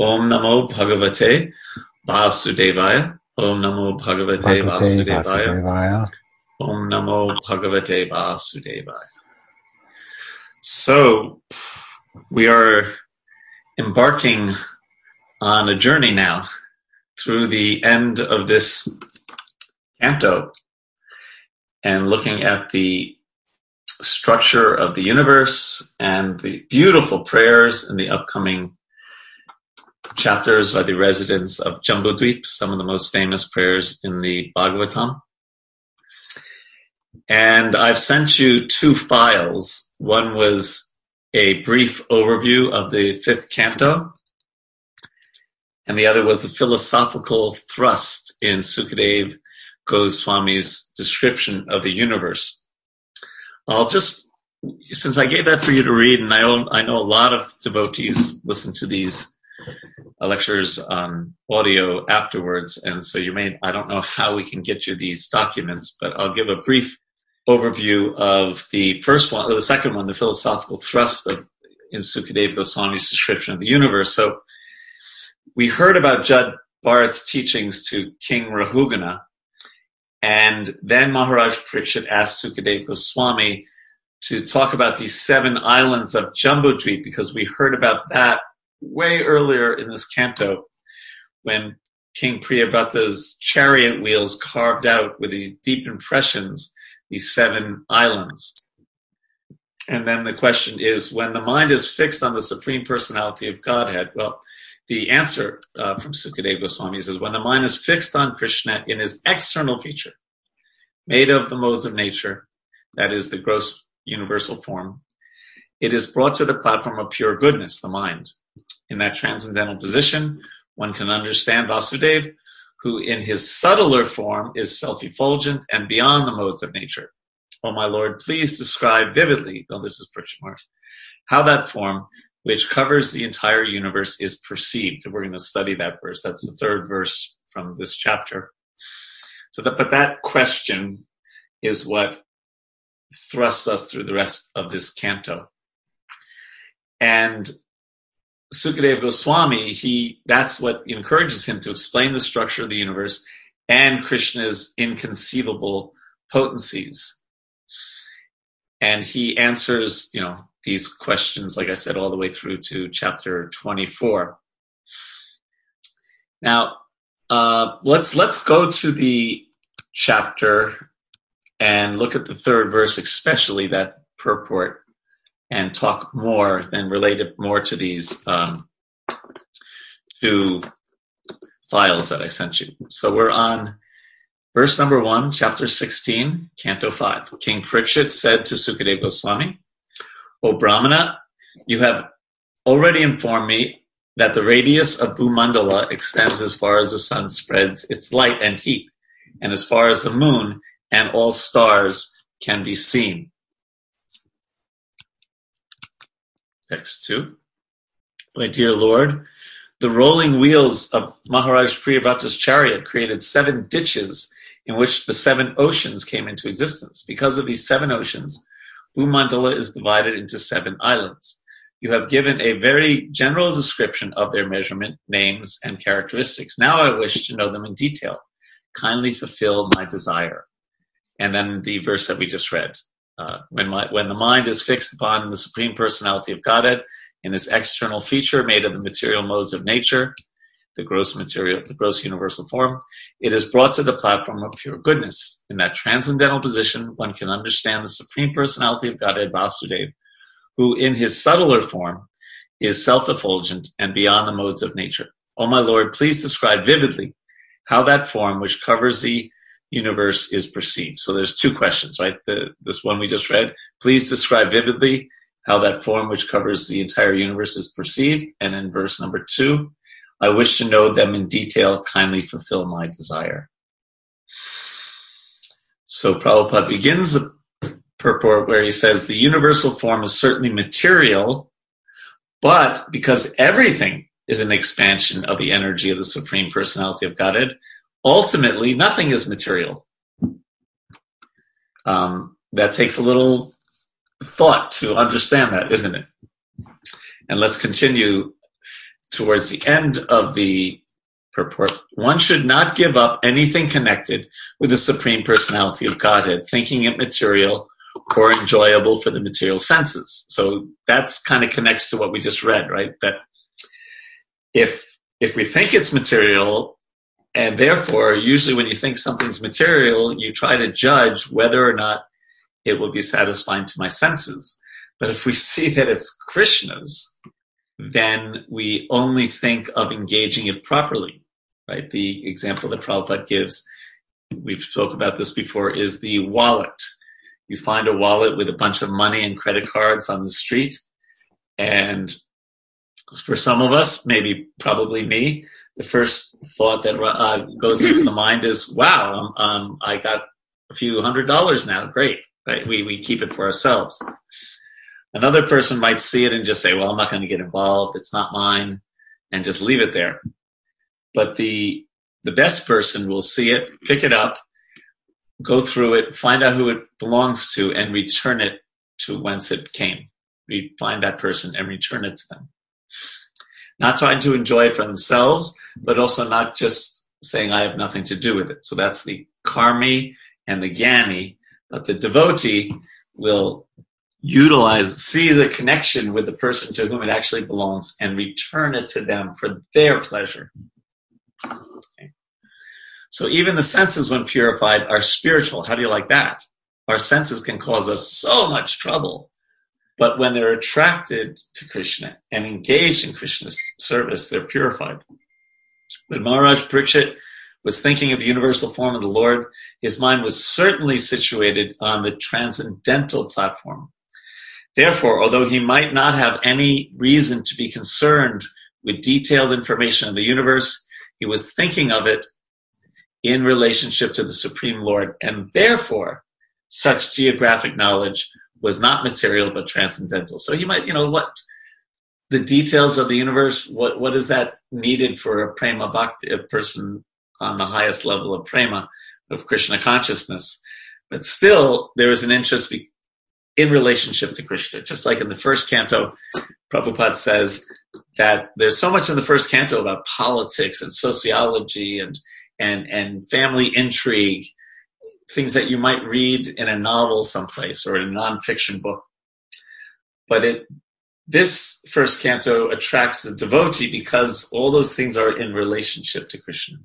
Om Namo Bhagavate Vasudevaya. Om Namo Bhagavate Vasudevaya. Om Namo Bhagavate Vasudevaya. So, we are embarking on a journey now through the end of this canto and looking at the structure of the universe and the beautiful prayers in the upcoming chapters are the residents of Jambudvip, some of the most famous prayers in the Bhagavatam. And I've sent you two files. One was a brief overview of the fifth canto, and the other was the philosophical thrust in Sukadev Goswami's description of the universe. I'll just, since I gave that for you to read, and I, I know a lot of devotees listen to these lectures on audio afterwards, and so you may, I don't know how we can get you these documents, but I'll give a brief overview of the first one, or the second one, the philosophical thrust of in Sukadeva Goswami's description of the universe. So we heard about Jad Bharat's teachings to King Rahugana, and then Maharaj Parikshit asked Sukadeva Goswami to talk about these seven islands of Jambudvip because we heard about that way earlier in this canto when King Priyavrata's chariot wheels carved out with these deep impressions these seven islands. And then the question is when the mind is fixed on the Supreme Personality of Godhead, well, the answer uh, from Sukadeva Goswami is when the mind is fixed on Krishna in his external feature, made of the modes of nature, that is the gross universal form, it is brought to the platform of pure goodness, the mind. In that transcendental position, one can understand Vasudev, who in his subtler form is self-effulgent and beyond the modes of nature. Oh my Lord, please describe vividly, oh this is Parikshit how that form, which covers the entire universe, is perceived. We're going to study that verse. That's the third verse from this chapter. So that, but that question is what thrusts us through the rest of this canto. And Sukadeva Goswami, he that's what encourages him to explain the structure of the universe and Krishna's inconceivable potencies. And he answers, you know, these questions, like I said, all the way through to chapter 24. Now, uh, let's let's go to the chapter and look at the third verse, especially that purport and talk more than related more to these um, two files that I sent you. So we're on verse number one, chapter 16, canto 5. King Parikshit said to Sukadeva Goswami, O Brahmana, you have already informed me that the radius of Bhumandala extends as far as the sun spreads its light and heat, and as far as the moon and all stars can be seen. Text 2. My dear Lord, the rolling wheels of Maharaj Priyavrata's chariot created seven ditches in which the seven oceans came into existence. Because of these seven oceans, Bhumandala is divided into seven islands. You have given a very general description of their measurement, names, and characteristics. Now I wish to know them in detail. Kindly fulfill my desire. And then the verse that we just read. Uh, when, my, when the mind is fixed upon the Supreme Personality of Godhead in this external feature made of the material modes of nature, the gross material, the gross universal form, it is brought to the platform of pure goodness. In that transcendental position, one can understand the Supreme Personality of Godhead, Vasudeva, who in his subtler form is self-effulgent and beyond the modes of nature. O oh my Lord, please describe vividly how that form, which covers the universe is perceived. So there's two questions, right? The, this one we just read. Please describe vividly how that form which covers the entire universe is perceived. And in verse number two, I wish to know them in detail. Kindly fulfill my desire. So Prabhupada begins the purport where he says the universal form is certainly material, but because everything is an expansion of the energy of the Supreme Personality of Godhead, ultimately nothing is material. Um, that takes a little thought to understand that, isn't it? And let's continue towards the end of the purport, one should not give up anything connected with the Supreme Personality of Godhead, thinking it material or enjoyable for the material senses. So that's kind of connects to what we just read, right? That if if we think it's material, and therefore, usually when you think something's material, you try to judge whether or not it will be satisfying to my senses. But if we see that it's Krishna's, then we only think of engaging it properly, right? The example that Prabhupada gives, we've spoke about this before, is the wallet. You find a wallet with a bunch of money and credit cards on the street, and for some of us, maybe probably me, the first thought that uh, goes into the mind is, "Wow, um, um, I got a few hundred dollars now. Great, right? We we keep it for ourselves." Another person might see it and just say, "Well, I'm not going to get involved. It's not mine," and just leave it there. But the the best person will see it, pick it up, go through it, find out who it belongs to, and return it to whence it came. We find that person and return it to them. Not trying to enjoy it for themselves, but also not just saying, I have nothing to do with it. So that's the karmi and the jnani. But the devotee will utilize, see the connection with the person to whom it actually belongs and return it to them for their pleasure. Okay. So even the senses, when purified, are spiritual. How do you like that? Our senses can cause us so much trouble. But when they're attracted to Krishna and engaged in Krishna's service, they're purified. When Maharaj Parikshit was thinking of the universal form of the Lord, his mind was certainly situated on the transcendental platform. Therefore, although he might not have any reason to be concerned with detailed information of the universe, he was thinking of it in relationship to the Supreme Lord, and therefore, such geographic knowledge was not material but transcendental. So you might, you know, what the details of the universe, what what is that needed for a prema bhakti, a person on the highest level of prema, of Krishna consciousness. But still, there is an interest in relationship to Krishna. Just like in the first canto, Prabhupada says that there's so much in the first canto about politics and sociology and and and family intrigue things that you might read in a novel someplace or a nonfiction book. But it, this first canto attracts the devotee because all those things are in relationship to Krishna.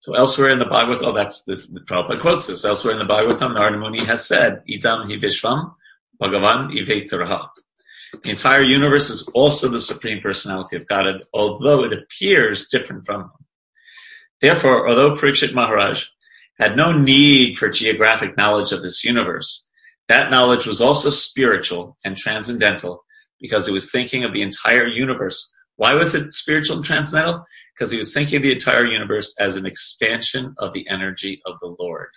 So elsewhere in the Bhagavatam, oh, that's this. The Prabhupada quotes this. Elsewhere in the Bhagavatam, Narada Muni has said, "Idam hi Vishvam, Bhagavan ivetaraha." The entire universe is also the supreme personality of God, although it appears different from him. Therefore, although Parikshit Maharaj had no need for geographic knowledge of this universe. That knowledge was also spiritual and transcendental because he was thinking of the entire universe. Why was it spiritual and transcendental? Because he was thinking of the entire universe as an expansion of the energy of the Lord.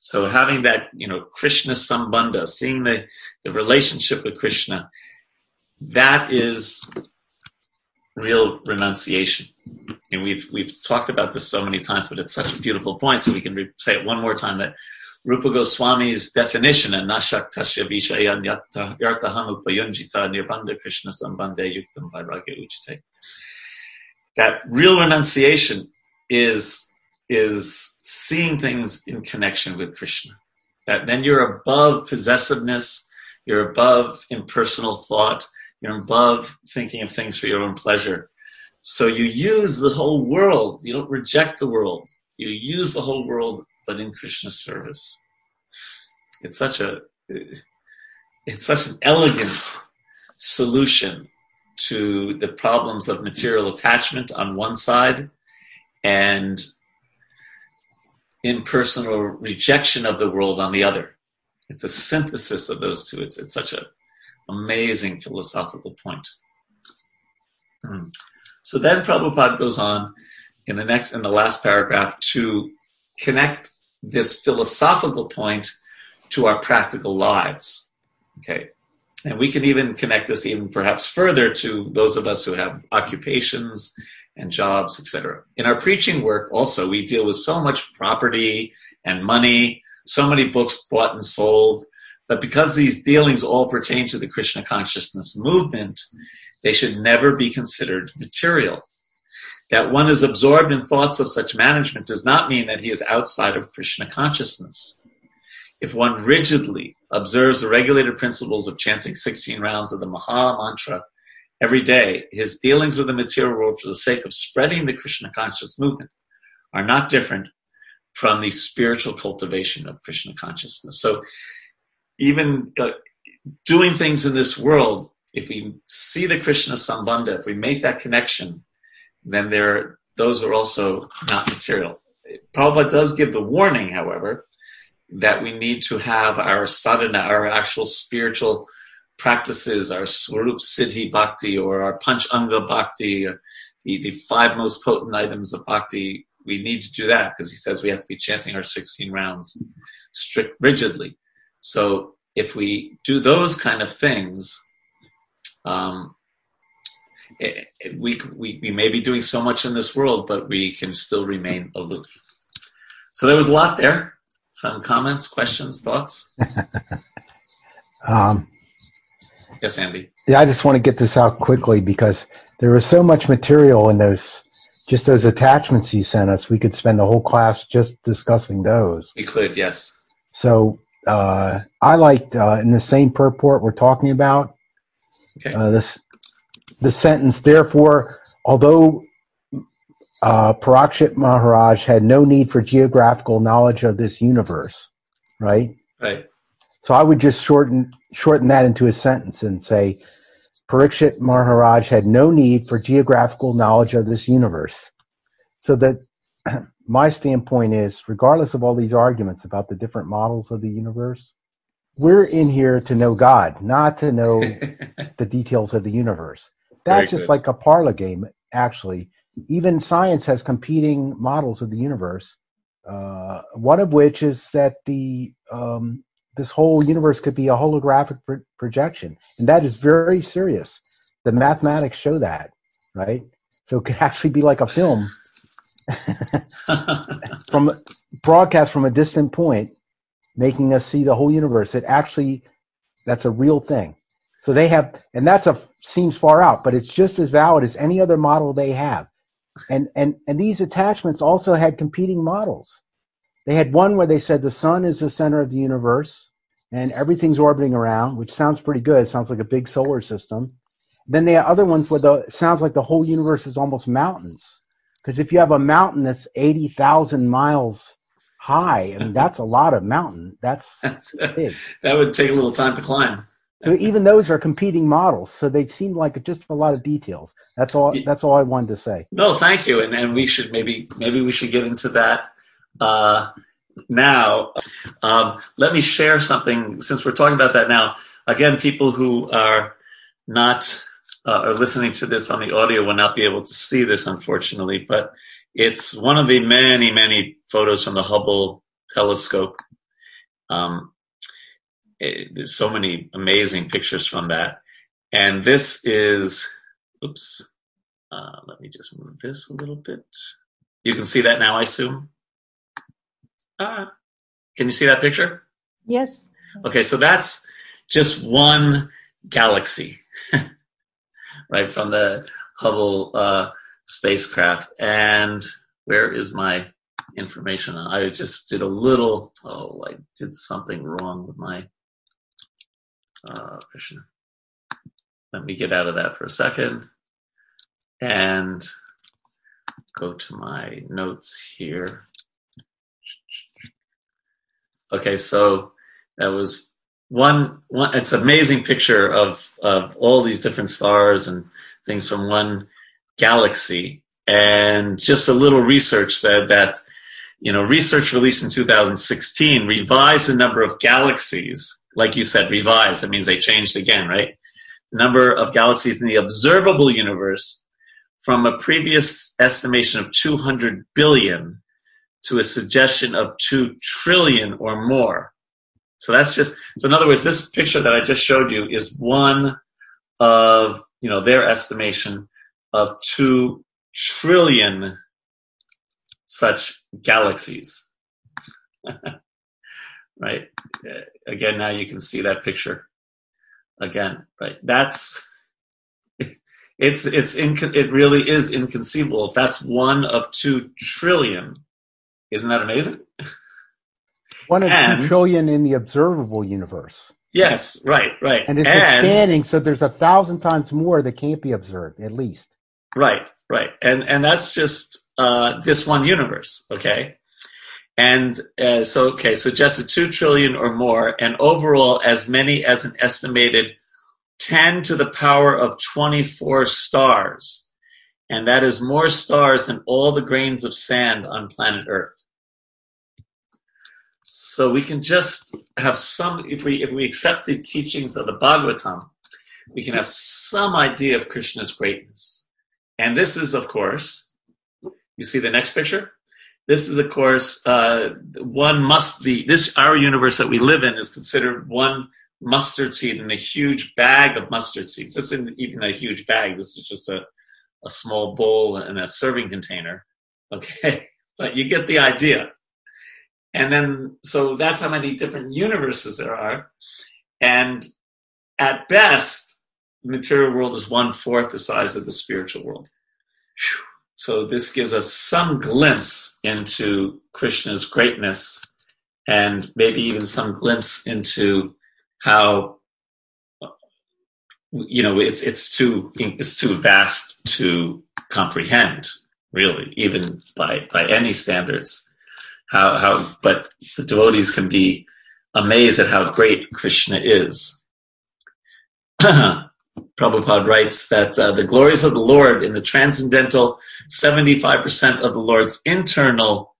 So having that, you know, Krishna Sambandha, seeing the, the relationship with Krishna, that is real renunciation and we've we've talked about this so many times, but it's such a beautiful point. So we can re- say it one more time that Rupa Goswami's definition and Nashak Tasya Vishayan Yartaham Upayunjita Nirbanda Krishna Sambande Yuktam Vairagya Uchite. That real renunciation is is seeing things in connection with Krishna. That then you're above possessiveness, you're above impersonal thought, you're above thinking of things for your own pleasure so you use the whole world. You don't reject the world. You use the whole world, but in Krishna's service. It's such a it's such an elegant solution to the problems of material attachment on one side and impersonal rejection of the world on the other. It's a synthesis of those two. It's it's such an amazing philosophical point. Hmm. So then Prabhupada goes on in the next in the last paragraph to connect this philosophical point to our practical lives. Okay. And we can even connect this even perhaps further to those of us who have occupations and jobs, etc. In our preaching work, also, we deal with so much property and money, so many books bought and sold. But because these dealings all pertain to the Krishna consciousness movement, they should never be considered material. That one is absorbed in thoughts of such management does not mean that he is outside of Krishna consciousness. If one rigidly observes the regulated principles of chanting 16 rounds of the Maha Mantra every day, his dealings with the material world for the sake of spreading the Krishna conscious movement are not different from the spiritual cultivation of Krishna consciousness. So, even uh, doing things in this world, if we see the Krishna Sambandha, if we make that connection, then there those are also not material. Prabhupada does give the warning, however, that we need to have our sadhana, our actual spiritual practices, our swarup siddhi bhakti or our panch anga bhakti, the, the five most potent items of bhakti. We need to do that because he says we have to be chanting our 16 rounds strict rigidly. So if we do those kind of things, um, it, it, we, we, we may be doing so much in this world, but we can still remain aloof. So there was a lot there. Some comments, questions, thoughts? um, yes, Andy. Yeah, I just want to get this out quickly because there was so much material in those, just those attachments you sent us. We could spend the whole class just discussing those. We could, yes. So uh, I liked uh, in the same purport we're talking about okay. uh, this the sentence. Therefore, although uh, Parikshit Maharaj had no need for geographical knowledge of this universe, right? Right. So I would just shorten shorten that into a sentence and say, Parikshit Maharaj had no need for geographical knowledge of this universe. So that my standpoint is, regardless of all these arguments about the different models of the universe, we're in here to know God, not to know the details of the universe. That's just like a parlor game, actually. Even science has competing models of the universe. Uh, one of which is that the um, this whole universe could be a holographic pro- projection, and that is very serious. The mathematics show that, right? So it could actually be like a film from broadcast from a distant point, making us see the whole universe. It actually, that's a real thing. So they have, and that's a seems far out, but it's just as valid as any other model they have. And and and these attachments also had competing models. They had one where they said the sun is the center of the universe and everything's orbiting around, which sounds pretty good. It sounds like a big solar system. Then they had other ones where the sounds like the whole universe is almost mountains. Because if you have a mountain that's 80,000 miles high, I mean, that's a lot of mountain. That's, that's big. that would take a little time to climb. So even those are competing models. So they seem like just a lot of details. That's all. That's all I wanted to say. No, thank you. And and we should maybe maybe we should get into that uh, now. Um, let me share something since we're talking about that now. Again, people who are not uh, are listening to this on the audio will not be able to see this, unfortunately, but it's one of the many, many photos from the Hubble telescope. Um, it, there's so many amazing pictures from that. And this is, oops, uh, let me just move this a little bit. You can see that now, I assume? Ah, can you see that picture? Yes. Okay, so that's just one galaxy. right from the Hubble uh, spacecraft. And where is my information? I just did a little. Oh, I did something wrong with my. Uh, let me get out of that for a second and go to my notes here. Okay, so that was one, one it's an amazing picture of of all these different stars and things from one galaxy. And just a little research said that you know research released in 2016 revised the number of galaxies. Like you said revised that means they changed again right? The number of galaxies in the observable universe from a previous estimation of 200 billion to a suggestion of 2 trillion or more so that's just so. In other words, this picture that I just showed you is one of you know their estimation of two trillion such galaxies. right. Uh, again, now you can see that picture. Again, right. That's It's it's inco- it really is inconceivable. If that's one of two trillion, isn't that amazing? One of And- two trillion in the observable universe. Yes, right, right, And it's and expanding, so there's a thousand times more that can't be observed, at least. right, right, and and that's just uh, this one universe, okay. And uh, so, okay, so just a two trillion or more, and overall, as many as an estimated 10 to the power of 24 stars. And that is more stars than all the grains of sand on planet Earth. So we can just have some, if we, if we accept the teachings of the Bhagavatam, we can have some idea of Krishna's greatness. And this is, of course, you see the next picture? This is, of course, uh, one must be, this, our universe that we live in is considered one mustard seed in a huge bag of mustard seeds. This isn't even a huge bag. This is just a, a small bowl and a serving container. Okay. But you get the idea. And then, so that's how many different universes there are. And at best, the material world is one fourth the size of the spiritual world. Phew. So this gives us some glimpse into Krishna's greatness and maybe even some glimpse into how you know it's it's too it's too vast to comprehend really even by by any standards how how but the devotees can be amazed at how great krishna is Prabhupada writes that uh, the glories of the Lord in the transcendental 75% of the Lord's internal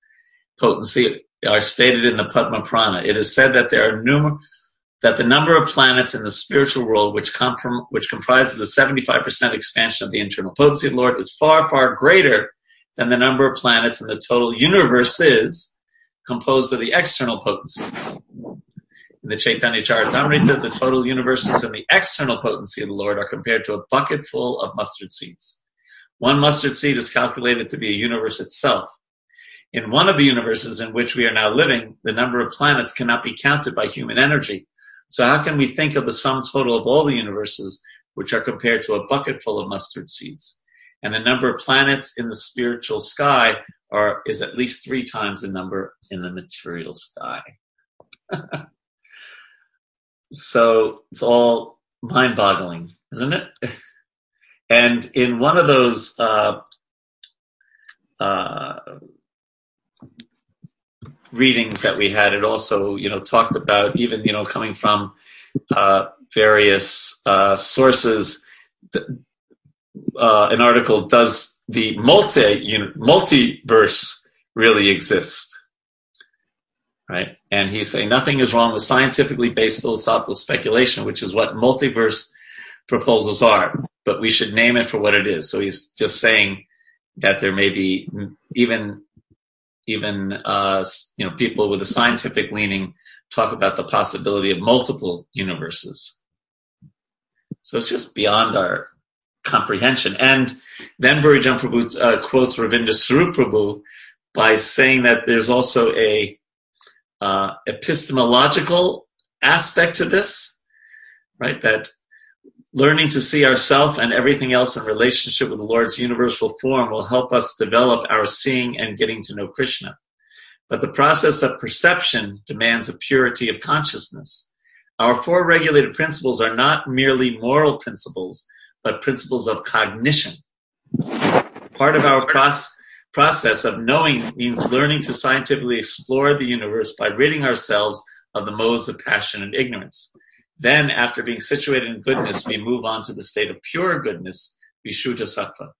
potency are stated in the Padma Purana. It is said that there are numerous that the number of planets in the spiritual world, which, comprom- which comprises the 75% expansion of the internal potency of the Lord, is far, far greater than the number of planets in the total universe is composed of the external potency. In the Chaitanya Charitamrita, the total universes and the external potency of the Lord are compared to a bucket full of mustard seeds. One mustard seed is calculated to be a universe itself. In one of the universes in which we are now living, the number of planets cannot be counted by human energy. So how can we think of the sum total of all the universes, which are compared to a bucket full of mustard seeds? And the number of planets in the spiritual sky are is at least three times the number in the material sky. so it's all mind-boggling, isn't it? and in one of those uh, uh, readings that we had, it also, you know, talked about even, you know, coming from uh, various uh, sources. Uh, an article: Does the multi you know, multiverse really exists, Right, and he's saying nothing is wrong with scientifically based philosophical speculation, which is what multiverse proposals are. But we should name it for what it is. So he's just saying that there may be even even uh, you know people with a scientific leaning talk about the possibility of multiple universes. So it's just beyond our comprehension. And then Bhurijan Prabhu uh, quotes Ravindra Svarup Prabhu by saying that there's also a uh, epistemological aspect to this, right? That learning to see ourself and everything else in relationship with the Lord's universal form will help us develop our seeing and getting to know Krishna. But the process of perception demands a purity of consciousness. Our four regulated principles are not merely moral principles, but principles of cognition. Part of our process process of knowing means learning to scientifically explore the universe by ridding ourselves of the modes of passion and ignorance. Then, after being situated in goodness, we move on to the state of pure goodness, Vishuddha Sattva.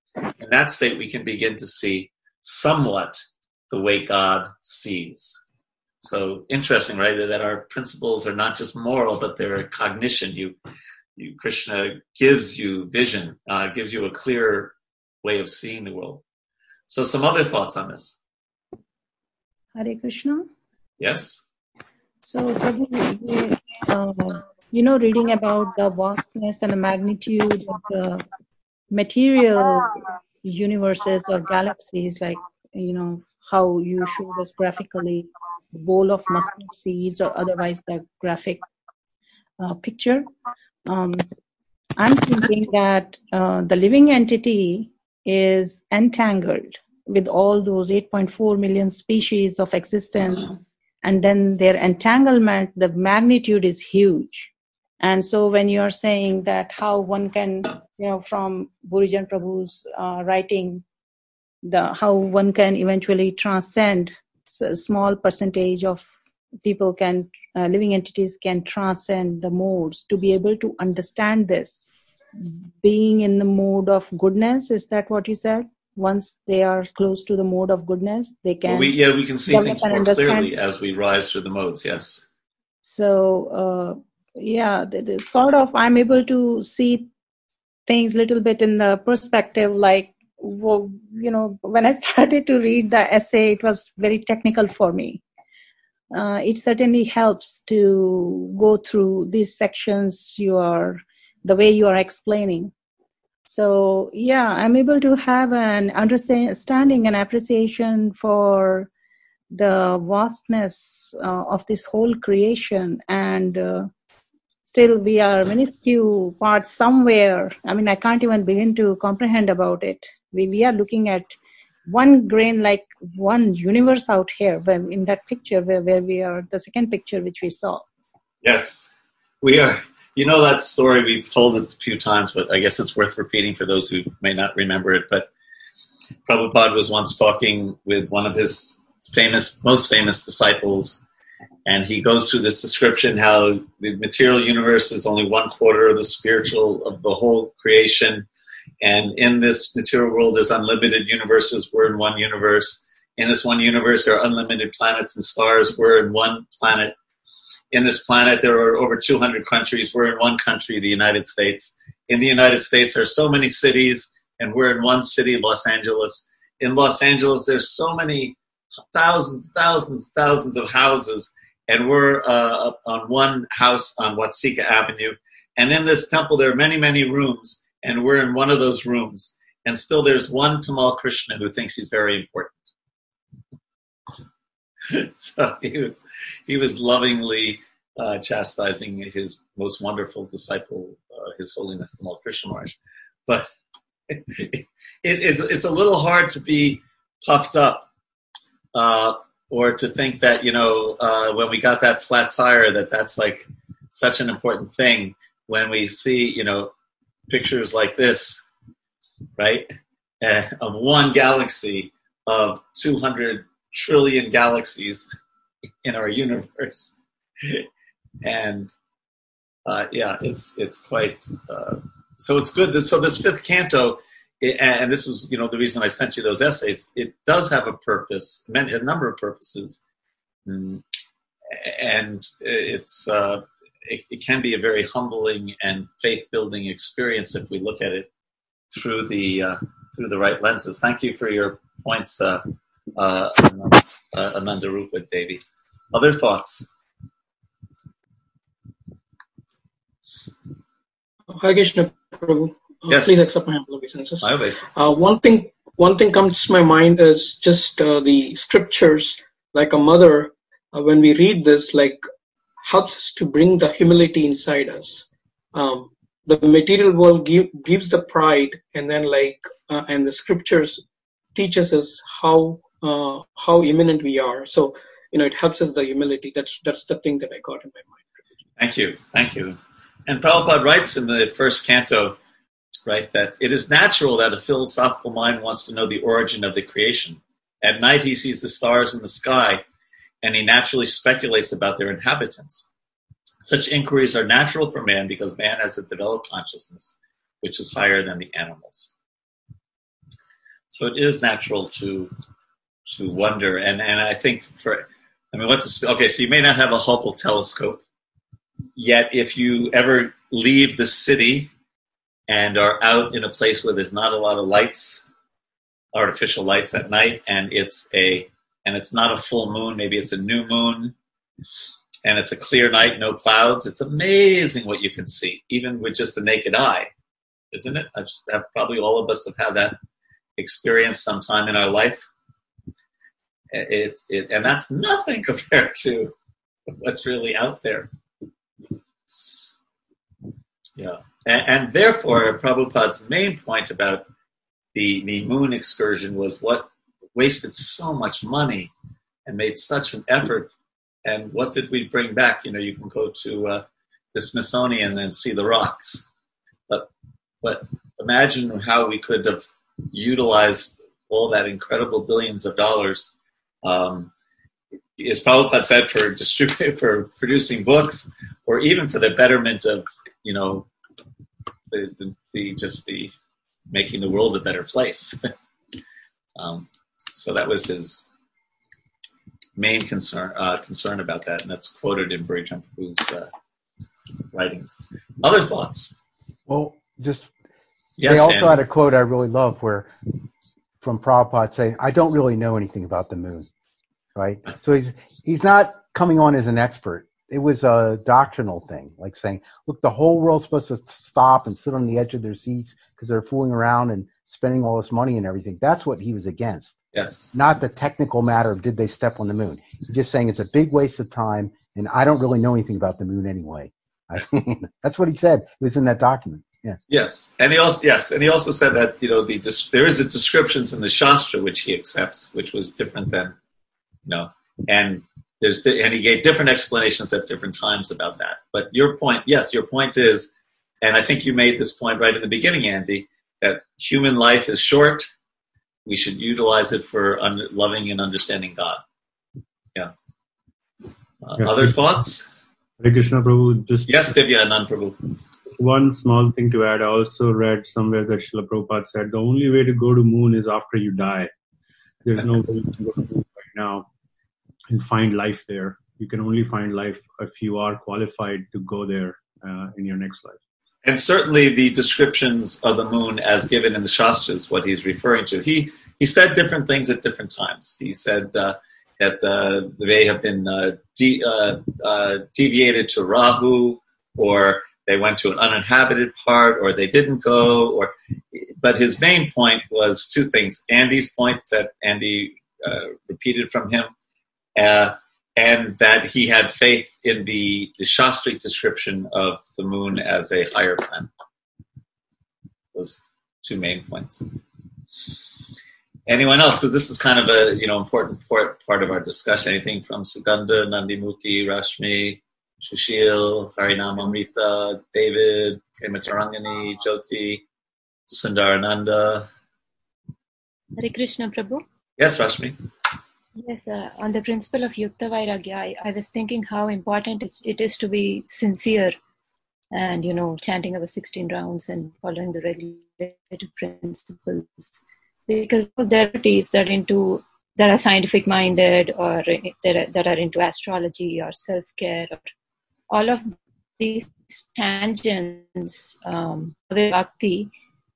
In that state, we can begin to see somewhat the way God sees. So interesting, right? That our principles are not just moral, but they're cognition. You, you Krishna gives you vision, uh, gives you a clear way of seeing the world. So, some other thoughts on this? Hare Krishna. Yes. So, uh, you know, reading about the vastness and the magnitude of the material universes or galaxies, like, you know, how you showed us graphically bowl of mustard seeds or otherwise the graphic uh, picture. Um, I'm thinking that uh, the living entity is entangled with all those 8.4 million species of existence, and then their entanglement, the magnitude is huge. And so, when you are saying that how one can, you know, from Bhurijan Prabhu's uh, writing, the how one can eventually transcend a small percentage of people can uh, living entities can transcend the modes. To be able to understand this being in the mode of goodness is that what you said? Once they are close to the mode of goodness they can well, we, yeah we can see things more clearly as we rise through the modes yes. So uh, yeah sort of i'm able to see things a little bit in the perspective like well, you know when i started to read the essay it was very technical for me uh, it certainly helps to go through these sections you are the way you are explaining. So yeah i'm able to have an understanding and appreciation for the vastness uh, of this whole creation. And uh, still we are minuscule parts somewhere. I mean i can't even begin to comprehend about it. We, we are looking at one grain like one universe out here where, in that picture where, where we are the second picture which we saw. Yes. We are you know that story we've told it a few times but i guess it's worth repeating for those who may not remember it but Prabhupada was once talking with one of his famous most famous disciples and he goes through this description how the material universe is only one quarter of the spiritual of the whole creation and in this material world, there's unlimited universes. We're in one universe. In this one universe, there are unlimited planets and stars. We're in one planet. In this planet, there are over 200 countries. We're in one country, the United States. In the United States, there are so many cities, and we're in one city, Los Angeles. In Los Angeles, there's so many thousands, thousands, thousands of houses, and we're uh, on one house on Watseka Avenue. And in this temple, there are many, many rooms and we're in one of those rooms, and still there's one Tamal Krishna who thinks he's very important. so he was he was lovingly uh, chastising his most wonderful disciple, uh, His Holiness Tamal Krishna Maharaj. But it, it, it's it's a little hard to be puffed up. Uh, or to think that you know uh, when we got that flat tire that that's like such an important thing when we see you know pictures like this, right, uh, of one galaxy of 200 trillion galaxies in our universe. and uh, yeah, it's it's quite uh, so. It's good. So this fifth canto, and this is you know the reason I sent you those essays. It does have a purpose, a number of purposes, mm, and it's uh, it, it can be a very humbling and faith building experience if we look at it through the uh, through the right lenses. Thank you for your points, uh, uh, uh Ananda Rupa Devi. Other thoughts? Hi, Krishna Prabhu. Uh, yes. Please accept my humble obeisances. My Uh, one thing, one thing comes to my mind is just uh, the scriptures. Like a mother, uh, when we read this, like helps us to bring the humility inside us. Um, the material world give, gives the pride, and then like uh, and the scriptures teaches us how uh, how imminent we are. So you know it helps us the humility. That's that's the thing that I got in my mind. Thank you, thank you. And Prabhupada writes in the first canto, right, that it is natural that a philosophical mind wants to know the origin of the creation. At night, he sees the stars in the sky and he naturally speculates about their inhabitants. Such inquiries are natural for man because man has a developed consciousness which is higher than the animals. So it is natural to to wonder, and and I think for I mean, what's okay? So you may not have a Hubble telescope, yet if you ever leave the city and are out in a place where there's not a lot of lights, artificial lights at night, and it's a and it's not a full moon, maybe it's a new moon, and it's a clear night, no clouds. It's amazing what you can see, even with just a naked eye, isn't it? I've, probably all of us have had that experience sometime in our life. It's it, and that's nothing compared to what's really out there. Yeah. and, and therefore, Prabhupada's main point about the, the moon excursion was what wasted so much money and made such an effort. And what did we bring back? You know, you can go to uh, the Smithsonian and see the rocks. But, but imagine how we could have utilized all that incredible billions of dollars. Um, as Prabhupada said, for distributing, for producing books, or even for the betterment of, you know, the, the, the just the making the world a better place. um, so that was his main concern uh, concern about that, and that's quoted in Bridge Prabhu's uh, writings. Other thoughts? Well, just Yes, they also had a quote I really love where from Prabhupada saying, I don't really know anything about the moon. Right? So he's he's not coming on as an expert. It was a doctrinal thing, like saying, look, the whole world's supposed to stop and sit on the edge of their seats because they're fooling around and spending all this money and everything. That's what he was against. Yes. Not the technical matter of did they step on the moon. He's just saying it's a big waste of time and I don't really know anything about the moon anyway. That's what he said. It was in that document. Yeah. Yes, and he also yes, and he also said that you know the there is a descriptions in the Shastra which he accepts, which was different than you know, and there's the, and he gave different explanations at different times about that. But your point, yes, your point is, and I think you made this point right in the beginning, Andy, that human life is short. We should utilize it for un- loving and understanding God. Yeah. Uh, Yeah. Other thoughts? Hare Krishna Prabhu, just Yes, Divya Anand Prabhu. one small thing to add. I also read somewhere that Srila Prabhupada said the only way to go to moon is after you die. There's no way can go to moon right now and find life there. You can only find life if you are qualified to go there uh, in your next life. And certainly the descriptions of the moon as given in the Shastras, what he's referring to. He he said different things at different times. He said uh, that the, they have been uh, de- uh, uh, deviated to Rahu, or they went to an uninhabited part, or they didn't go. Or, but his main point was two things: Andy's point that Andy uh, repeated from him, uh, and that he had faith in the, the Shastric description of the moon as a higher planet. Those two main points. Anyone else? Because this is kind of a you know important part, part of our discussion. Anything from Sugandha, Nandimukhi, Rashmi, Shushil, Harinamamrita, David, Prematarangani, Jyoti, Sundarananda. Hare Krishna Prabhu. Yes, Rashmi. Yes, uh, on the principle of Yukta Vairagya, I, I was thinking how important it is to be sincere and, you know, chanting our 16 rounds and following the regulated principles. Because there are devotees that into that are scientific minded or that are, that are into astrology or self care or all of these tangents um, bhakti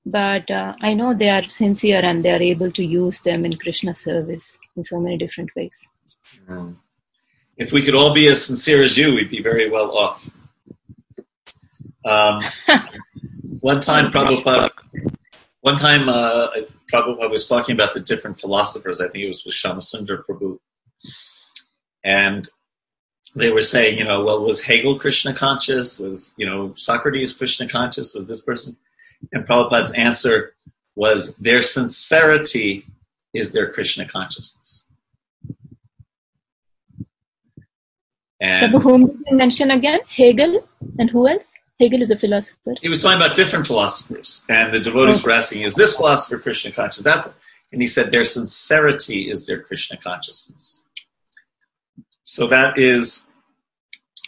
but uh, I know they are sincere and they are able to use them in Krishna service in so many different ways. Mm. If we could all be as sincere as you, we'd be very well off. Um, one time, Prabhupada, one time, uh, Prabhupada was talking about the different philosophers. I think it was with Shyamasundar Prabhu, and they were saying, you know, well, was Hegel Krishna conscious? Was you know Socrates Krishna conscious? Was this person? And Prabhupada's answer was their sincerity is their Krishna consciousness. And whom did you mention again? Hegel and who else? Hegel is a philosopher. he was talking about different philosophers, and the devotees Okay. were oh. asking, "Is this philosopher Krishna conscious?" That, and he said, "Their sincerity is their Krishna consciousness." So that is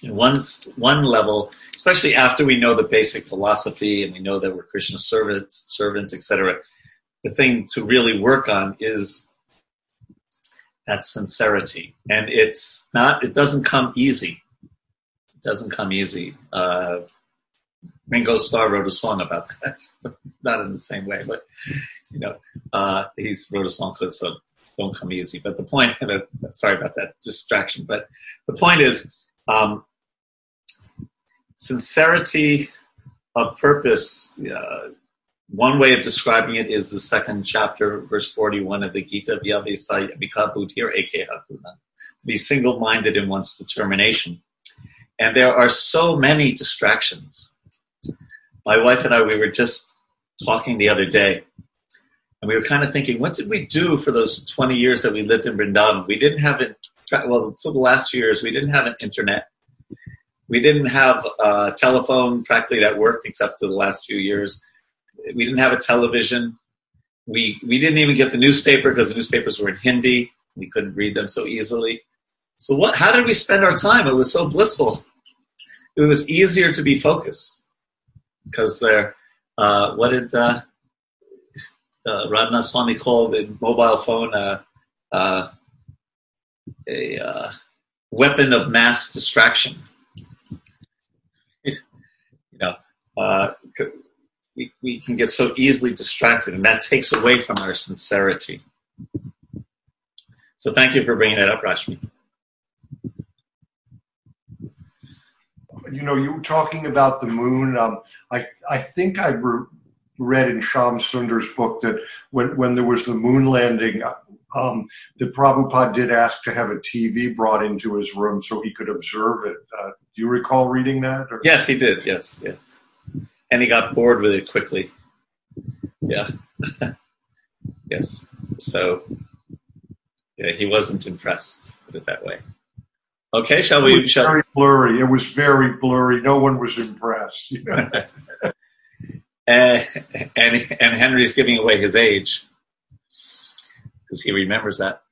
one one level, especially after we know the basic philosophy and we know that we're Krishna servants, servants, etc. The thing to really work on is that sincerity, and it's not. It doesn't come easy. It doesn't come easy. Uh, Ringo Starr wrote a song about that, not in the same way, but you know, uh, he's wrote a song called "So Don't Come Easy." But the point, sorry about that distraction, but the point is, um, sincerity of purpose. Uh, one way of describing it is the second chapter, verse forty-one of the Gita: to be single-minded in one's determination. And there are so many distractions my wife and I, we were just talking the other day, and we were kind of thinking, what did we do for those 20 years that we lived in Vrindavan? We didn't have it, well, until the last few years, we didn't have an internet. We didn't have a telephone practically that worked except for the last few years. We didn't have a television. We, we didn't even get the newspaper because the newspapers were in Hindi. We couldn't read them so easily. So what, how did we spend our time? It was so blissful. It was easier to be focused because there, uh, what did uh, uh, Radhanath Swami call the mobile phone uh, uh, a uh, weapon of mass distraction? you know, uh, we, we can get so easily distracted, and that takes away from our sincerity. So thank you for bringing that up, Rashmi. You know, you were talking about the moon. Um, I I think I re- read in Shyamasundar's book that when when there was the moon landing, um, that Prabhupada did ask to have a TV brought into his room so he could observe it. Uh, do you recall reading that? Or? Yes, he did. Yes, yes. And he got bored with it quickly. Yeah. yes. So, yeah, he wasn't impressed. Put it that way. Okay, shall we? It was Shall, very blurry. It was very blurry. No one was impressed. uh, and and Henry's giving away his age because he remembers that.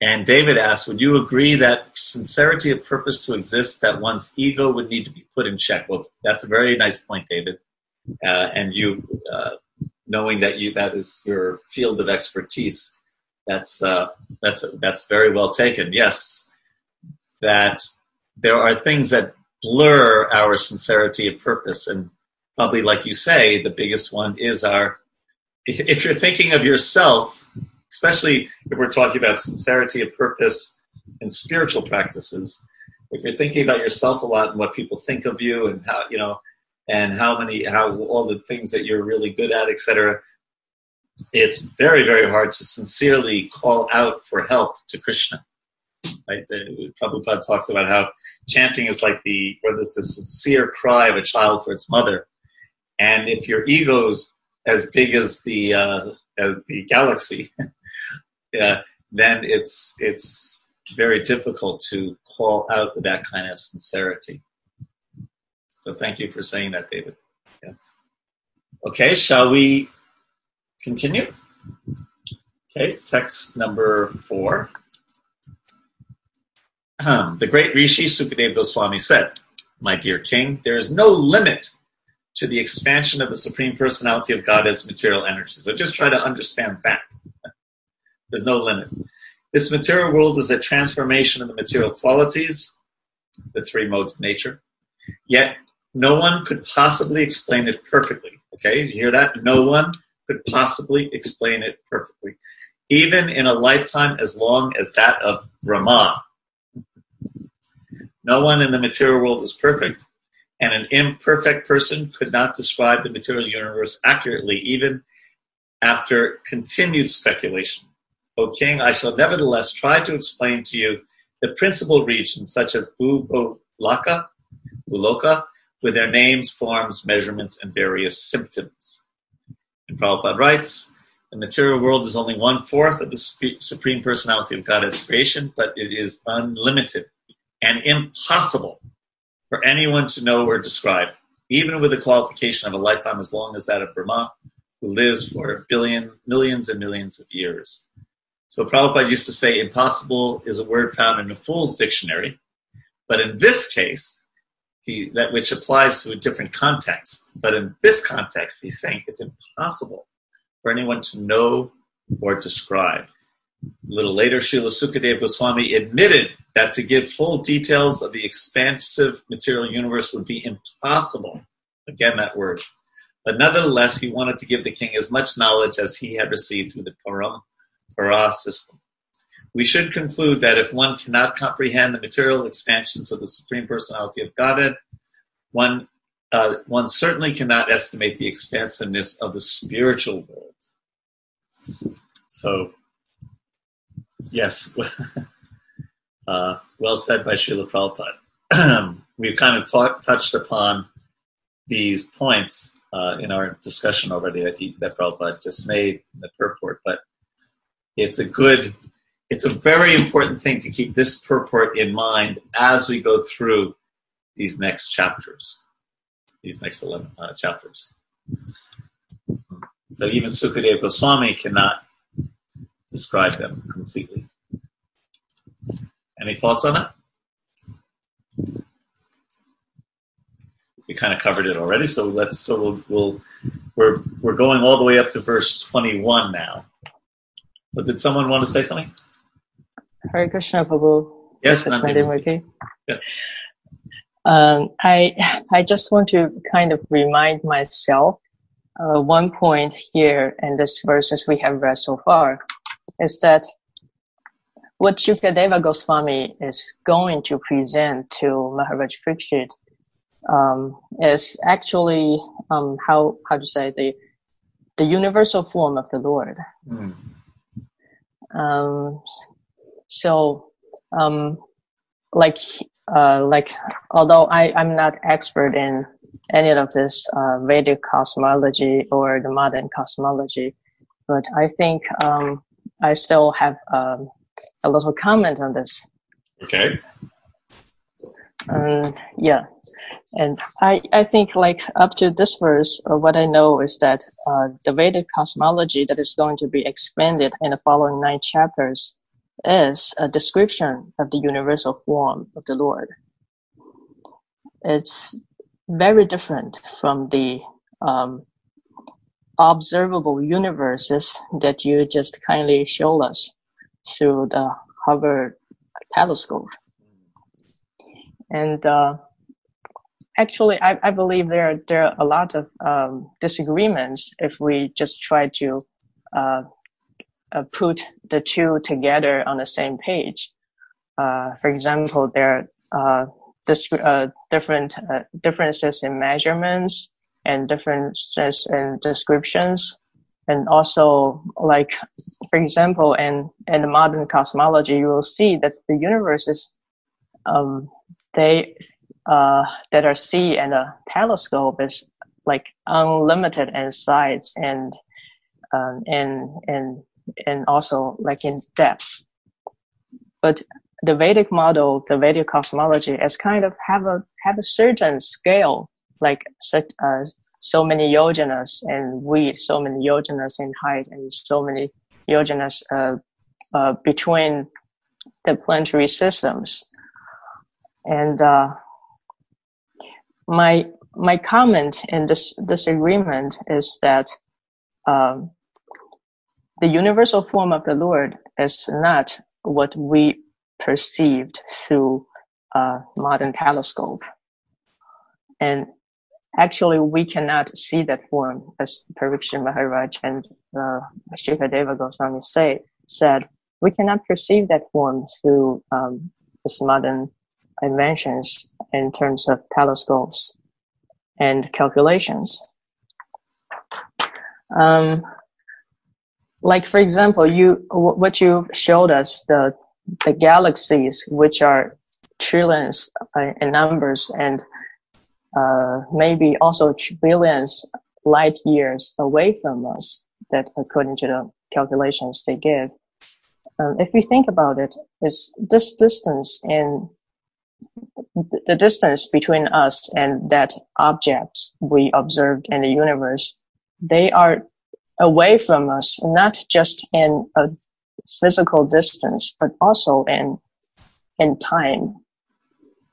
And David asks, would you agree that sincerity of purpose to exist, that one's ego would need to be put in check? Well, that's a very nice point, David. Uh, and you, uh, knowing that you that is your field of expertise, that's uh, that's that's very well taken. Yes, that there are things that blur our sincerity of purpose, and probably, like you say, the biggest one is our. If you're thinking of yourself especially if we're talking about sincerity of purpose and spiritual practices. If you're thinking about yourself a lot and what people think of you and how you know and how many how all the things that you're really good at, etc. It's very very hard to sincerely call out for help to Krishna. Right? The, Prabhupada talks about how chanting is like the or this the sincere cry of a child for its mother, and if your ego's as big as the uh, as the galaxy, uh, then it's it's very difficult to call out that kind of sincerity. So thank you for saying that, David. Yes. Okay, shall we continue? Okay, text number four. The great Rishi Sukadeva Goswami said, My dear king, there is no limit to the expansion of the Supreme Personality of God as material energy. So just try to understand that. There's no limit. This material world is a transformation of the material qualities, the three modes of nature. Yet no one could possibly explain it perfectly. Okay, you hear that? No one could possibly explain it perfectly, even in a lifetime as long as that of Brahma. No one in the material world is perfect, and an imperfect person could not describe the material universe accurately, even after continued speculation. O king, I shall nevertheless try to explain to you the principal regions such as Bhugolaka, Bhuloka, with their names, forms, measurements, and various symptoms. And Prabhupada writes, the material world is only one fourth of the Supreme Personality of God's creation, but it is unlimited and impossible for anyone to know or describe, even with the qualification of a lifetime as long as that of Brahma, who lives for billions, millions and millions of years. So Prabhupada used to say impossible is a word found in a fool's dictionary, but in this case, he, that which applies to a different context. But in this context, he's saying it's impossible for anyone to know or describe. A little later, Srila Sukadeva Goswami admitted that to give full details of the expansive material universe would be impossible. Again, that word. But nevertheless, he wanted to give the king as much knowledge as he had received through the Param Para system. We should conclude that if one cannot comprehend the material expansions of the Supreme Personality of Godhead, one, uh, one certainly cannot estimate the expansiveness of the spiritual world. So, yes, uh, well said by Srila Prabhupada. We've kind of touched upon these points uh, in our discussion already that he that Prabhupada just made in the purport, but it's a good, it's a very important thing to keep this purport in mind as we go through these next chapters, these next 11 uh, chapters. So even Sukadeva Goswami cannot describe them completely. Any thoughts on that? We kind of covered it already, so let's so we'll, we'll we're we're going all the way up to verse twenty one now. But did someone want to say something? Hare Krishna, Prabhu. Yes, This is Nandini. Nandini Yes. Um, I I just want to kind of remind myself uh, one point here in this verses we have read so far is that what Shukadeva Goswami is going to present to Maharaj Parikshit um, is actually um, how how to say the the universal form of the Lord. Hmm. Um, so, um, like, uh, like, although I, I'm not expert in any of this uh, Vedic cosmology or the modern cosmology, but I think um, I still have um, a little comment on this. Okay. Um, yeah, and I, I think like up to this verse, uh, what I know is that uh, the Vedic cosmology that is going to be expanded in the following nine chapters is a description of the universal form of the Lord. It's very different from the um, observable universes that you just kindly show us through the Hubble telescope. And uh, actually, I, I believe there are, there are a lot of um, disagreements if we just try to uh, uh, put the two together on the same page. Uh, for example, there are uh, uh, different differences in measurements and differences in descriptions. And also, like, for example, in, in the modern cosmology, you will see that the universe is um, they uh, that are seen in a telescope is like unlimited in size and um, and and and also like in depth. But the Vedic model, the Vedic cosmology, is kind of have a have a certain scale, like such uh, so many yojanas and width, so many yojanas in height, and so many yojanas uh, uh, between the planetary systems and uh, my my comment in this disagreement is that um, the universal form of the Lord is not what we perceived through a modern telescope, and actually we cannot see that form, as Pariksha Maharaj and uh, Shukadeva Goswami say said. We cannot perceive that form through um, this modern inventions in terms of telescopes and calculations. Um, like for example, you what you showed us the the galaxies, which are trillions uh, in numbers and uh, maybe also billions light years away from us. That according to the calculations they give. Um, if we think about it, it, is this distance in the distance between us and that objects we observed in the universe, they are away from us, not just in a physical distance, but also in, in time.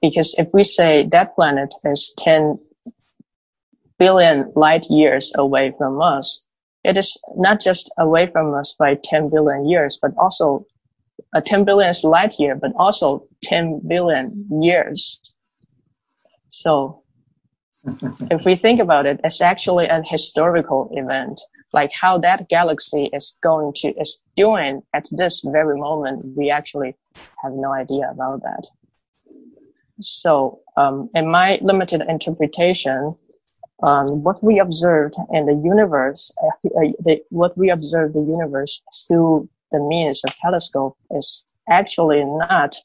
Because if we say that planet is 10 billion light years away from us, it is not just away from us by 10 billion years, but also a 10 billion light year, but also 10 billion years. So if we think about it, it's actually an historical event, like how that galaxy is going to, is doing at this very moment. We actually have no idea about that. So, um, in my limited interpretation, um, what we observed in the universe, uh, the, what we observe the universe through the means of telescope is actually not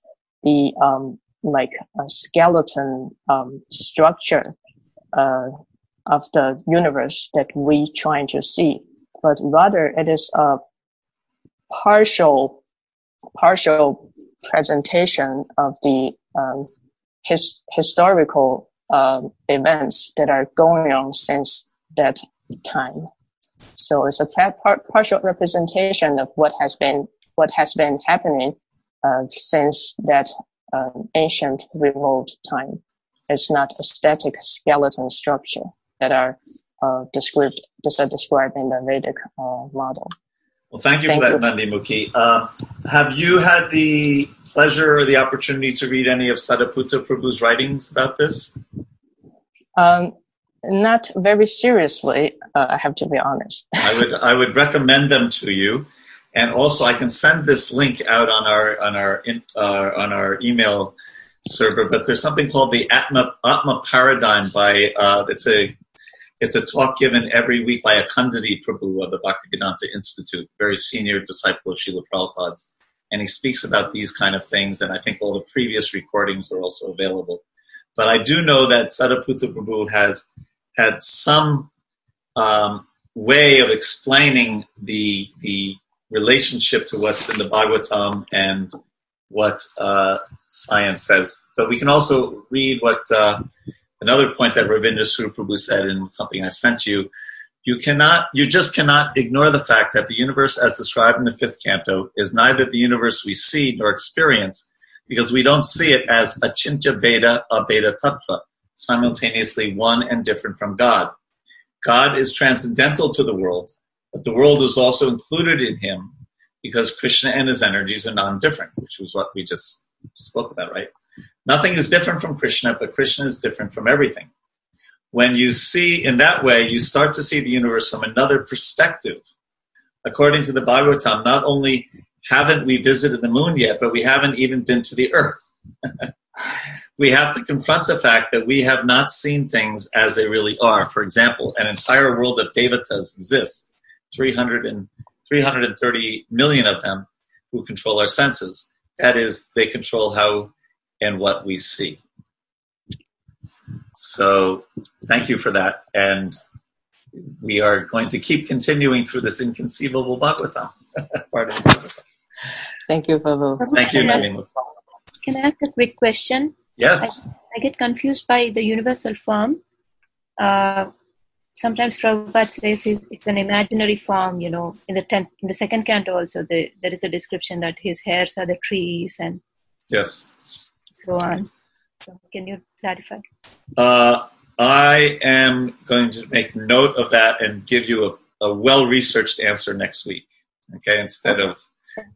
the um, like a skeleton um, structure uh, of the universe that we trying to see, but rather it is a partial partial presentation of the um, his, historical um, events that are going on since that time. So it's a par- partial representation of what has been what has been happening uh, since that um, ancient remote time. It's not a static skeleton structure that are uh, described, that are described in the Vedic uh, model. Well, thank you Thank for that. Nandi Mukhi. Uh, have you had the pleasure or the opportunity to read any of Sadaputa Prabhu's writings about this? Um, not very seriously, uh, I have to be honest. I would I would recommend them to you, and also I can send this link out on our on our in, uh, on our email server. But there's something called the Atma Atma Paradigm by uh, it's a it's a talk given every week by Akhandadhi Prabhu of the Bhaktivedanta Institute, very senior disciple of Srila Prabhupada's, and he speaks about these kind of things. And I think all the previous recordings are also available. But I do know that Sadaputa Prabhu has had some um, way of explaining the the relationship to what's in the Bhagavatam and what uh, science says. But we can also read what uh, another point that Ravindra Svarup Prabhu said in something I sent you. You cannot, you just cannot ignore the fact that the universe, as described in the fifth canto, is neither the universe we see nor experience, because we don't see it as achintya bheda, abheda tattva, simultaneously one and different from God. God is transcendental to the world, but the world is also included in him because Krishna and his energies are non-different, which was what we just spoke about, right? Nothing is different from Krishna, but Krishna is different from everything. When you see in that way, you start to see the universe from another perspective. According to the Bhagavatam, not only haven't we visited the moon yet, but we haven't even been to the earth. we have to confront the fact that we have not seen things as they really are. For example, an entire world of devatas exists, 300 and, 330 million of them who control our senses. That is, they control how and what we see. So, thank you for that. And we are going to keep continuing through this inconceivable Bhagavatam. Part of Bhagavatam. Thank you, Prabhu. Thank you, Can I. Can I ask a quick question? Yes. I get confused by the universal form. Uh, sometimes Prabhupada says it's an imaginary form. You know, in the tenth, in the second canto also, the, there is a description that his hairs are the trees and Yes. so on. So can you clarify? Uh, I am going to make note of that and give you a, a well researched answer next week. Okay, instead of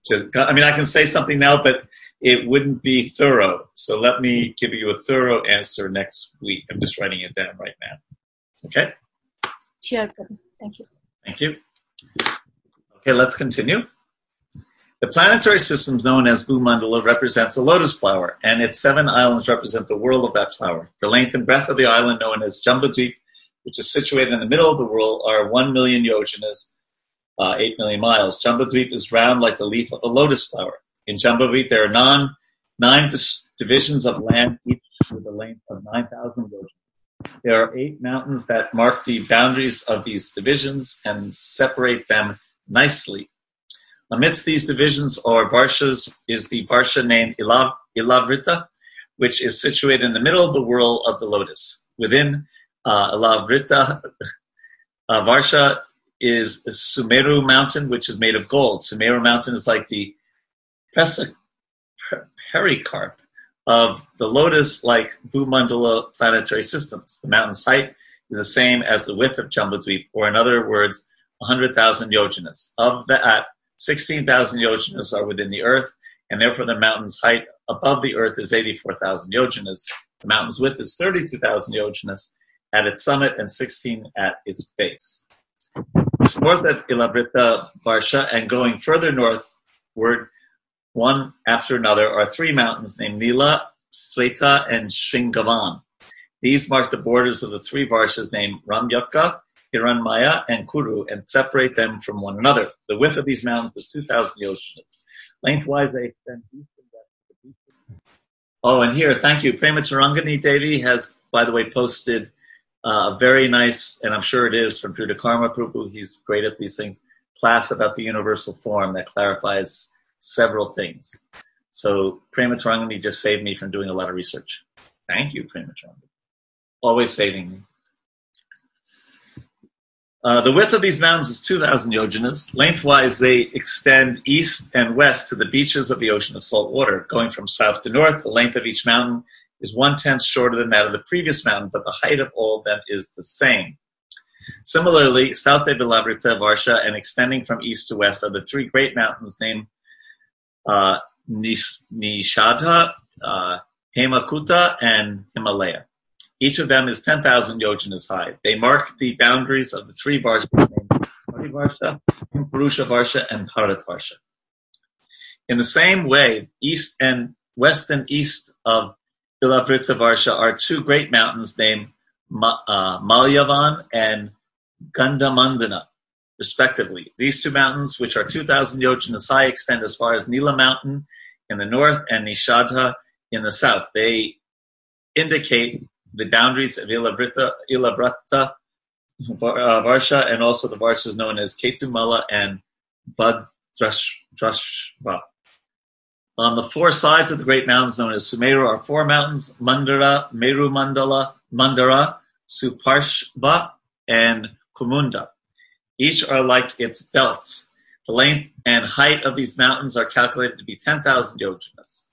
just, I mean, I can say something now, but it wouldn't be thorough. So let me give you a thorough answer next week. I'm just writing it down right now. Okay, Sure. Thank you. thank you. Okay, let's continue. The planetary system known as Bhumandala represents a lotus flower, and its seven islands represent the world of that flower. The length and breadth of the island known as Jambudvip, which is situated in the middle of the world, are 1 million yojanas, uh, 8 million miles. Jambudvip is round like the leaf of a lotus flower. In Jambudvip, there are nine dis- divisions of land, each with a length of 9,000 yojanas. There are eight mountains that mark the boundaries of these divisions and separate them nicely. Amidst these divisions or varshas is the varsha named Ilav, Ilavrita, which is situated in the middle of the whirl of the lotus. Within uh, Ilavrita, uh, Varsha is Sumeru mountain, which is made of gold. Sumeru mountain is like the pericarp of the lotus-like Bhumandala planetary systems. The mountain's height is the same as the width of Jambudvip, or in other words, 100,000 yojanas. Of that, 16,000 yojanas are within the earth, and therefore the mountain's height above the earth is 84,000 yojanas. The mountain's width is 32,000 yojanas at its summit and 16 at its base. North of Ilavrita Varsha and going further northward, one after another, are three mountains named Nila, Sweta, and Shringavan. These mark the borders of the three Varshas named Ramyaka, Hiranmaya, and Kuru, and separate them from one another. The width of these mountains is 2,000 yojanas. Lengthwise, they extend east and west of the. Oh, and here, thank you. Prema Tarangani Devi has, by the way, posted uh, a very nice, and I'm sure it is from Karma Prabhu, he's great at these things, class about the universal form that clarifies several things. So Prema Tarangani just saved me from doing a lot of research. Thank you, Prema Tarangani. Always saving me. Uh, the width of these mountains is 2,000 yojanas. Lengthwise, they extend east and west to the beaches of the ocean of salt water. Going from south to north, the length of each mountain is one tenth shorter than that of the previous mountain, but the height of all of them is the same. Similarly, south of Ilavrita, Varsha, and extending from east to west are the three great mountains named uh, Nishadha, uh, Hemakuta, and Himalaya. Each of them is 10,000 yojanas high. They mark the boundaries of the three Varshas named Varsha, Purusha Varsha, and Bharat Varsha. In the same way, east and west and east of Ilavrita Varsha are two great mountains named uh, Malyavan and Gandhamandana, respectively. These two mountains, which are 2,000 yojanas high, extend as far as Nila Mountain in the north and Nishadha in the south. They indicate the boundaries of Ilavrita, Ilavrata, uh, Varsha, and also the Varshas known as Ketumala and Bhadrashva. On the four sides of the great mountains known as Sumeru are four mountains, Mandara, Meru Mandala, Mandara, Suparshva, and Kumunda. Each are like its belts. The length and height of these mountains are calculated to be 10,000 yojanas.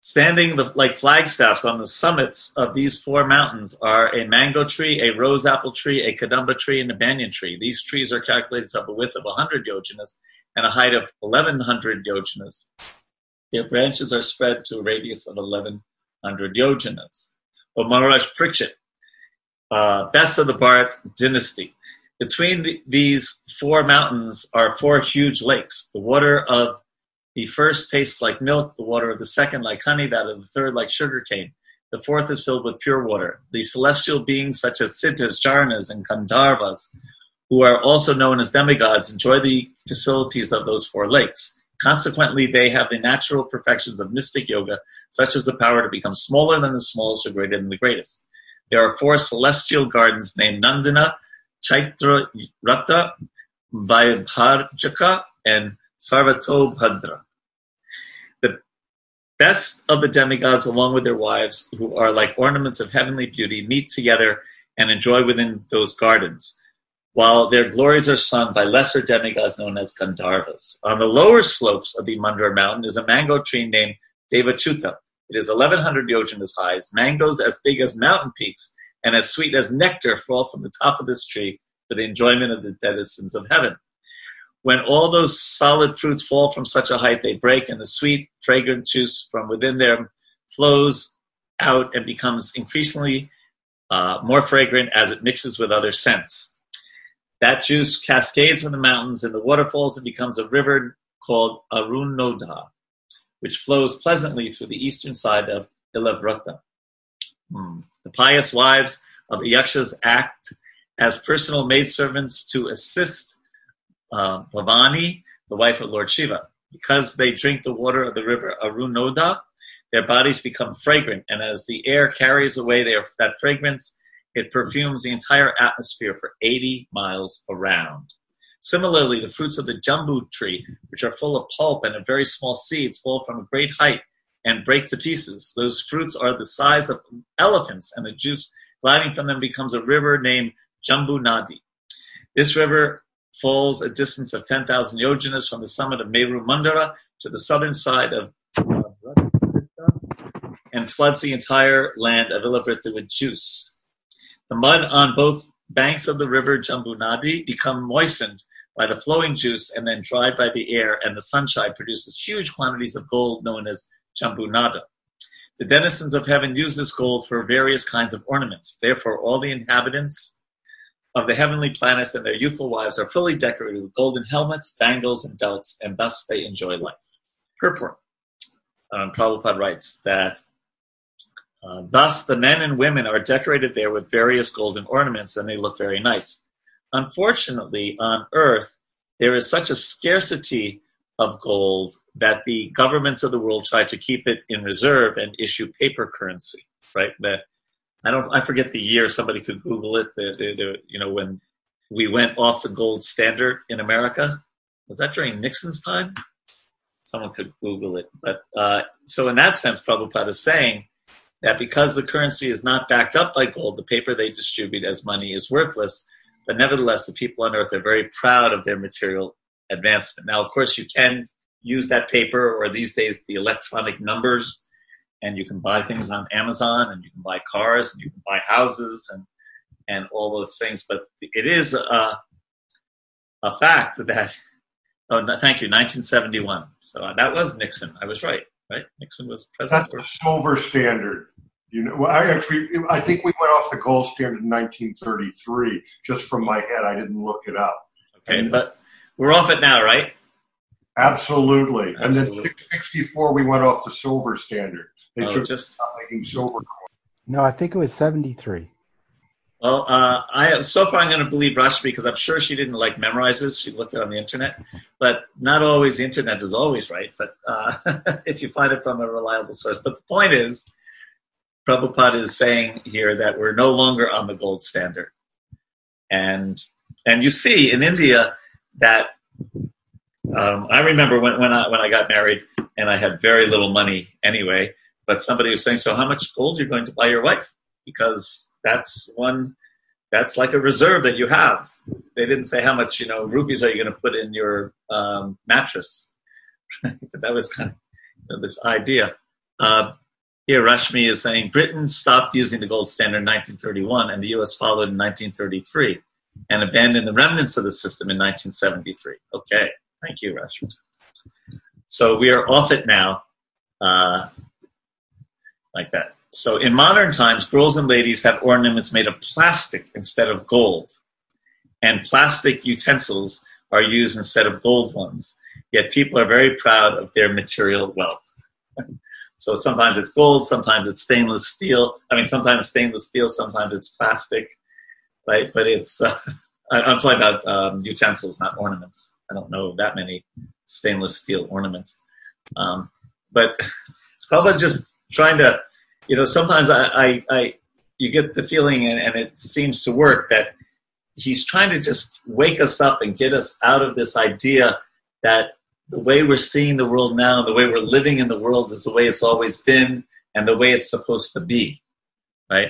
Standing the, like flagstaffs on the summits of these four mountains are a mango tree, a rose apple tree, a kadamba tree, and a banyan tree. These trees are calculated to have a width of 100 yojanas and a height of 1100 yojanas. Their branches are spread to a radius of 1100 yojanas. But Maharaj Parikshit, uh, best of the Bharat dynasty. Between the, these four mountains are four huge lakes. The water of the first tastes like milk, the water of the second like honey, that of the third like sugarcane. The fourth is filled with pure water. The celestial beings such as Siddhas, Charanas, and Gandharvas, who are also known as demigods, enjoy the facilities of those four lakes. Consequently, they have the natural perfections of mystic yoga, such as the power to become smaller than the smallest or greater than the greatest. There are four celestial gardens named Nandana, Chaitra Rata, Vaibhrajaka, and Sarvatobhadra. The best of the demigods, along with their wives, who are like ornaments of heavenly beauty, meet together and enjoy within those gardens while their glories are sung by lesser demigods known as Gandharvas. On the lower slopes of the Mandara mountain is a mango tree named Devachuta. It is 1100 yojanas high. As mangoes as big as mountain peaks and as sweet as nectar fall from the top of this tree for the enjoyment of the denizens of heaven. When all those solid fruits fall from such a height, they break, and the sweet, fragrant juice from within them flows out and becomes increasingly uh, more fragrant as it mixes with other scents. That juice cascades from the mountains and the waterfalls and becomes a river called Arunoda, which flows pleasantly through the eastern side of Ilavrata. Hmm. The pious wives of the Yakshas act as personal maidservants to assist uh, the wife of Lord Shiva. Because they drink the water of the river Arunoda, their bodies become fragrant, and as the air carries away their, that fragrance, it perfumes the entire atmosphere for 80 miles around. Similarly, the fruits of the jambu tree, which are full of pulp and of very small seeds, fall from a great height and break to pieces. Those fruits are the size of elephants, and the juice gliding from them becomes a river named Jambu Nadi. This river falls a distance of 10,000 yojanas from the summit of Meru Mandara to the southern side of and floods the entire land of Ilavrita with juice. The mud on both banks of the river Jambu Nadi become moistened by the flowing juice and then dried by the air, and the sunshine produces huge quantities of gold known as Jambunada. The denizens of heaven use this gold for various kinds of ornaments. Therefore, all the inhabitants of the heavenly planets and their youthful wives are fully decorated with golden helmets, bangles, and belts, and thus they enjoy life. Purport. Um, Prabhupada writes that uh, thus, the men and women are decorated there with various golden ornaments, and they look very nice. Unfortunately, on Earth, there is such a scarcity of gold that the governments of the world try to keep it in reserve and issue paper currency. Right? That I don't. I forget the year. Somebody could Google it. The, the, the, you know when we went off the gold standard in America. Was that during Nixon's time? Someone could Google it. But uh, so in that sense, Prabhupada is saying that because the currency is not backed up by gold, the paper they distribute as money is worthless. But nevertheless, the people on earth are very proud of their material advancement. Now, of course, you can use that paper or these days the electronic numbers and you can buy things on Amazon and you can buy cars and you can buy houses and and all those things. But it is a, a fact that oh no, thank you 1971. So uh, that was Nixon. I was right. Right, Nixon was president. That's the silver standard. You know, well, I actually, I think we went off the gold standard in 1933. Just from my head, I didn't look it up. Okay, and, but we're off it now, right? Absolutely. absolutely. And then 64, we went off the silver standard. They oh, took just making silver. No, I think it was 73. Well, uh, I so far I'm going to believe Rashmi because I'm sure she didn't like memorize this. She looked it on the internet, but not always the internet is always right. But uh, if you find it from a reliable source, but the point is, Prabhupada is saying here that we're no longer on the gold standard, and and you see in India that um, I remember when, when I when I got married and I had very little money anyway, but somebody was saying, "So how much gold you're going to buy your wife?" Because that's one that's like a reserve that you have. They didn't say how much you know rupees are you going to put in your um, mattress, but that was kind of you know, this idea. Uh, here, Rashmi is saying Britain stopped using the gold standard in 1931, and the U.S. followed in 1933, and abandoned the remnants of the system in 1973. Okay. Thank you, Rashmi. So we are off it now, uh, like that. So in modern times, girls and ladies have ornaments made of plastic instead of gold, and plastic utensils are used instead of gold ones. Yet people are very proud of their material wealth. so sometimes it's gold, sometimes it's stainless steel. I mean, sometimes stainless steel, sometimes it's plastic, right? But it's uh, I'm talking about um, utensils, not ornaments. I don't know that many stainless steel ornaments. Um, but Prabhupada's just trying to, you know, sometimes I, I, I you get the feeling, and, and it seems to work, that he's trying to just wake us up and get us out of this idea that the way we're seeing the world now, the way we're living in the world is the way it's always been and the way it's supposed to be, right?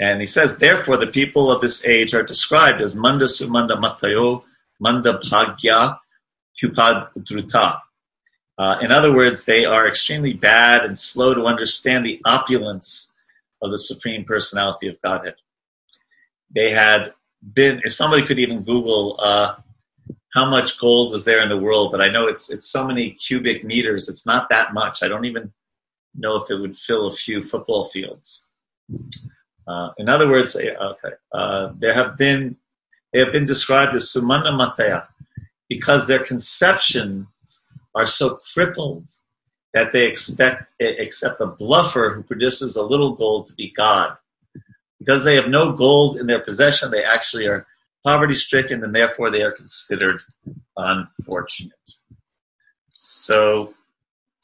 And he says, therefore, the people of this age are described as manda sumanda matayo, manda bhagya, hupadruta. Uh, in other words, they are extremely bad and slow to understand the opulence of the Supreme Personality of Godhead. They had been, if somebody could even Google uh, how much gold is there in the world, but I know it's it's so many cubic meters. It's not that much. I don't even know if it would fill a few football fields. Uh, in other words, okay, uh, there have been they have been described as sumana mataya because their conceptions are so crippled that they expect accept a bluffer who produces a little gold to be God. Because they have no gold in their possession, they actually are poverty stricken and therefore they are considered unfortunate. So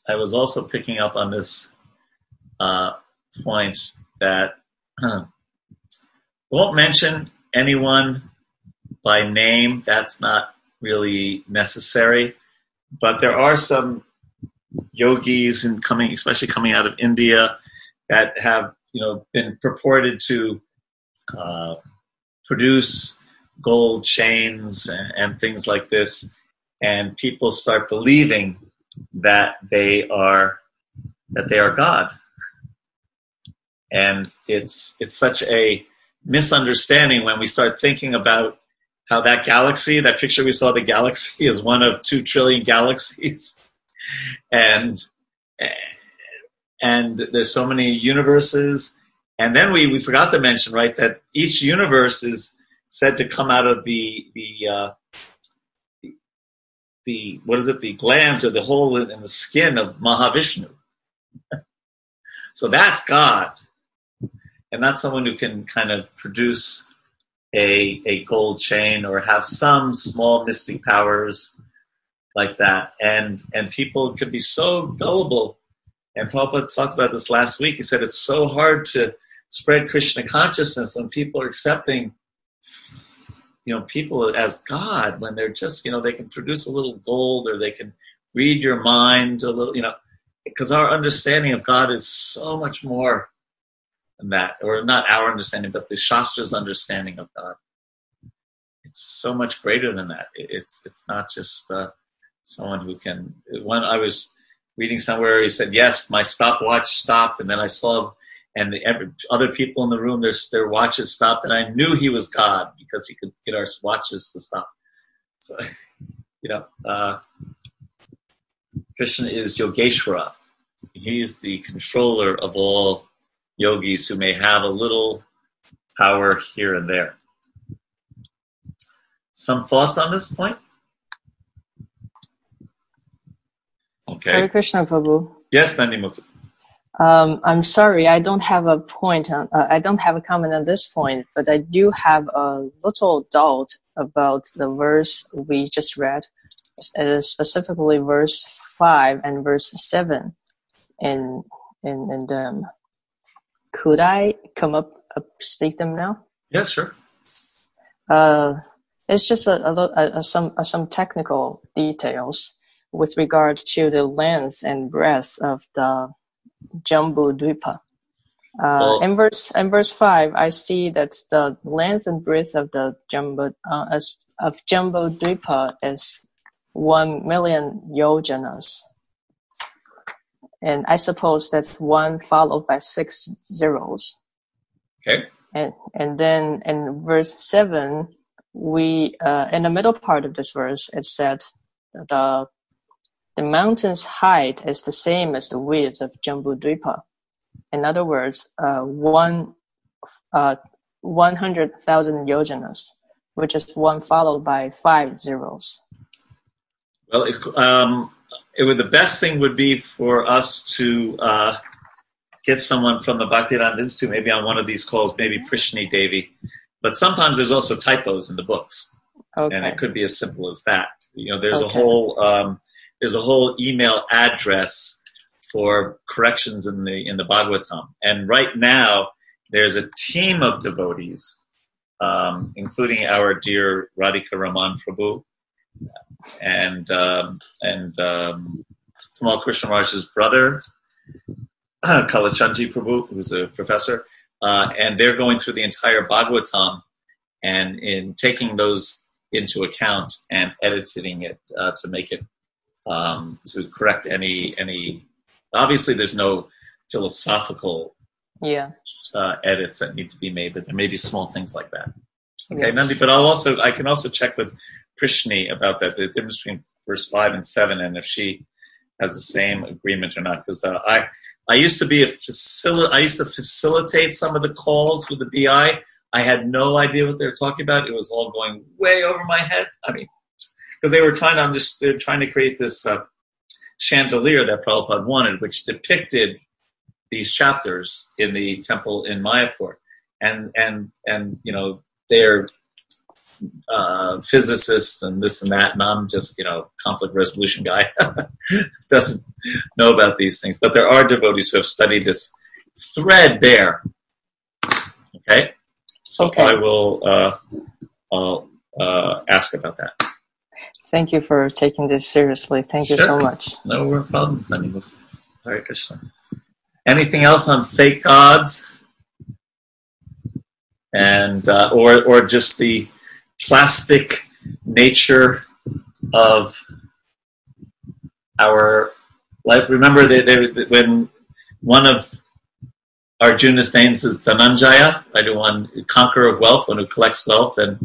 I was also picking up on this uh, point that won't mention anyone by name. That's not really necessary. But there are some yogis and coming, especially coming out of India, that have you know been purported to uh, produce gold chains and, and things like this, and people start believing that they are that they are God and it's it's such a misunderstanding when we start thinking about how that galaxy, that picture we saw, the galaxy is one of two trillion galaxies, and and there's so many universes. And then we, we forgot to mention, right, that each universe is said to come out of the the uh, the what is it, the glands or the hole in the skin of Mahavishnu. so that's God and not someone who can kind of produce a, a gold chain or have some small mystic powers like that. And and people could be so gullible. And Prabhupada talked about this last week. He said it's so hard to spread Krishna consciousness, when people are accepting, you know, people as God, when they're just, you know, they can produce a little gold or they can read your mind a little, you know, because our understanding of God is so much more that, or not our understanding, but the Shastra's understanding of God. It's so much greater than that. It's it's not just uh, someone who can. When I was reading somewhere, he said, "Yes, my stopwatch stopped," and then I saw and the other people in the room, their their watches stopped, and I knew he was God because he could get our watches to stop. So, you know, uh, Krishna is Yogeshwara. He's the controller of all yogis who may have a little power here and there. Some thoughts on this point? Okay. Hare Krishna, Prabhu. Yes, Nandimukhi. Um, I'm sorry, I don't have a point. On, uh, I don't have a comment on this point, but I do have a little doubt about the verse we just read, uh, specifically verse five and verse seven. in and and um, could I come up speak them now? Yes, sure. Uh, it's just a, a, a some a, some technical details with regard to the length and breadth of the Jambu Dwipa. Uh, Well- in verse in verse five, I see that the length and breadth of the Jambu uh, of Jambu Dwipa is one million yojanas, and I suppose that's one followed by six zeros. Okay. And and then in verse seven, we uh, in the middle part of this verse, it said the the mountain's height is the same as the width of Jambudvipa. In other words, uh, one uh, one hundred thousand yojanas, which is one followed by five zeros. Well, um, it would the best thing would be for us to uh, get someone from the Bhaktivedanta Institute, maybe on one of these calls, maybe Prishni Devi. But sometimes there's also typos in the books, Okay. and it could be as simple as that. You know, there's a whole um, there's a whole email address for corrections in the in the Bhagavatam, and right now there's a team of devotees, um, including our dear Radhika Raman Prabhu, and um, and um, Tamal Krishna Raj's brother, Kalachandji Prabhu, who's a professor, uh, and they're going through the entire Bhagavatam and in taking those into account and editing it uh, to make it um, to correct any any. Obviously, there's no philosophical Yeah. uh, edits that need to be made, but there may be small things like that. Okay, Yes. Nandi, but I'll also I can also check with Prishni about that the difference between verse five and seven, and if she has the same agreement or not. Because uh, I I used to be a facil I used to facilitate some of the calls with the BI. I had no idea what they were talking about. It was all going way over my head. I mean, because they were trying to understand, trying to create this uh, chandelier that Prabhupada wanted, which depicted these chapters in the temple in Mayapur, and and and you know they're uh, physicists and this and that, and I'm just you know conflict resolution guy doesn't know about these things, but there are devotees who have studied this thread there. Okay, so Okay. I will uh, I'll uh, ask about that. Thank you for taking this seriously. Thank you so much. No problems. Hare Krishna. Anything else on fake gods? And uh, or or just the plastic nature of our life. Remember that when one of Arjuna's names is Dhananjaya, right? The one conqueror of wealth, one who collects wealth, and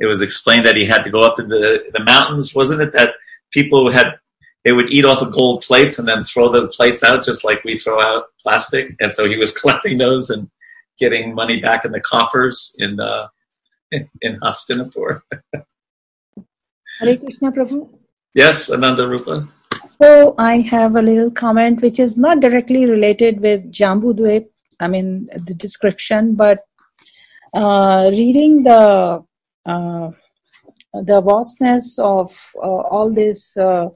it was explained that he had to go up into the, the mountains. Wasn't it that people had they would eat off of gold plates and then throw the plates out just like we throw out plastic. And so he was collecting those and getting money back in the coffers in uh, in Hastinapur. Hare Krishna Prabhu. Yes, Ananda Rupa. So I have a little comment which is not directly related with Jambudvip, I mean the description, but uh, reading the uh, the vastness of uh, all this uh,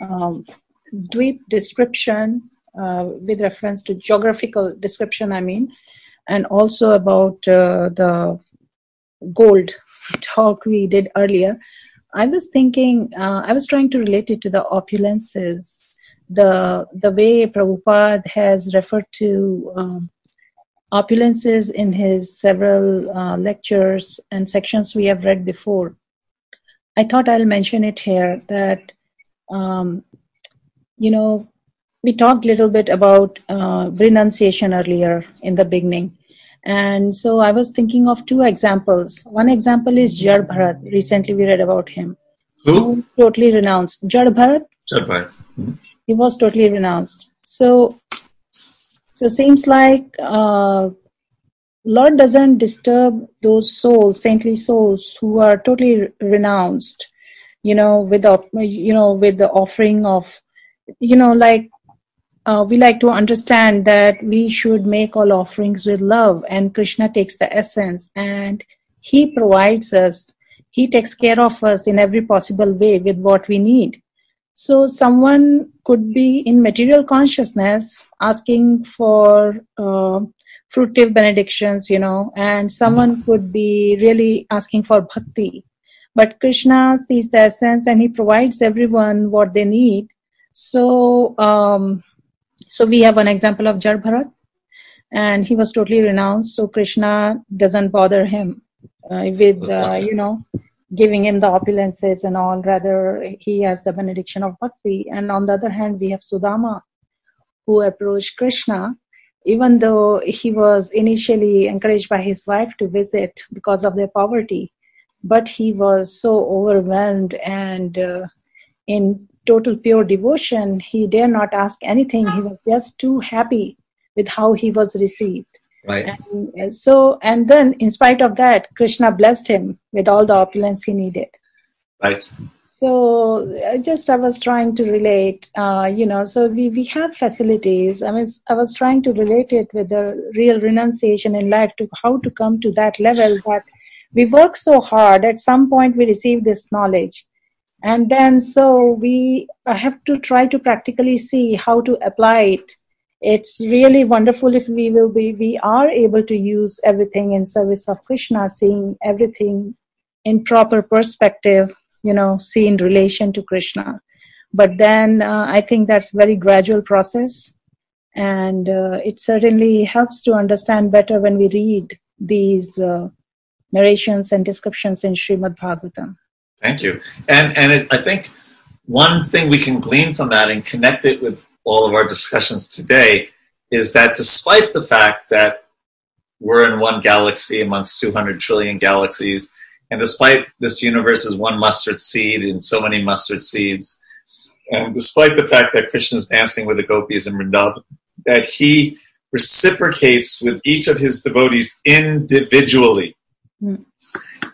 um, dweep description uh, with reference to geographical description, I mean, and also about uh, the gold talk we did earlier. I was thinking, uh, I was trying to relate it to the opulences, the the way Prabhupada has referred to um, opulences in his several uh, lectures and sections we have read before. I thought I'll mention it here that, um, you know, we talked a little bit about uh, renunciation earlier in the beginning. And so I was thinking of two examples. One example is Jad Bharat. Recently we read about him. Who? Totally renounced. Jad Bharat. Jad Bharat. He was totally renounced. So, so seems like uh, Lord doesn't disturb those souls, saintly souls who are totally renounced. You know, with the you know with the offering of, you know, like uh, we like to understand that we should make all offerings with love, and Krishna takes the essence and he provides us, he takes care of us in every possible way with what we need. So, someone could be in material consciousness asking for uh, fruitive benedictions, you know, and someone could be really asking for bhakti. But Krishna sees the essence and he provides everyone what they need. So, um, so we have an example of Jad Bharat, and he was totally renounced. So Krishna doesn't bother him uh, with uh, you know giving him the opulences and all. Rather, he has the benediction of bhakti. And on the other hand, we have Sudama, who approached Krishna, even though he was initially encouraged by his wife to visit because of their poverty, but he was so overwhelmed and uh, in total pure devotion, he dare not ask anything. He was just too happy with how he was received. Right. And so, and then in spite of that, Krishna blessed him with all the opulence he needed. Right. So, I just I was trying to relate, uh, you know. So we we have facilities. I mean, I was trying to relate it with the real renunciation in life to how to come to that level that we work so hard. At some point, we receive this knowledge, and then so we have to try to practically see how to apply it. It's really wonderful if we will be we are able to use everything in service of krishna seeing everything in proper perspective you know see in relation to krishna. But then uh, i think that's very gradual process. And uh, it certainly helps to understand better when we read these uh, narrations and descriptions in Srimad Bhagavatam. Thank you. And and it, I think one thing we can glean from that and connect it with all of our discussions today is that despite the fact that we're in one galaxy amongst 200 trillion galaxies, and despite this universe is one mustard seed in so many mustard seeds, and despite the fact that Krishna is dancing with the gopis in Vrindavan, that he reciprocates with each of his devotees individually. Mm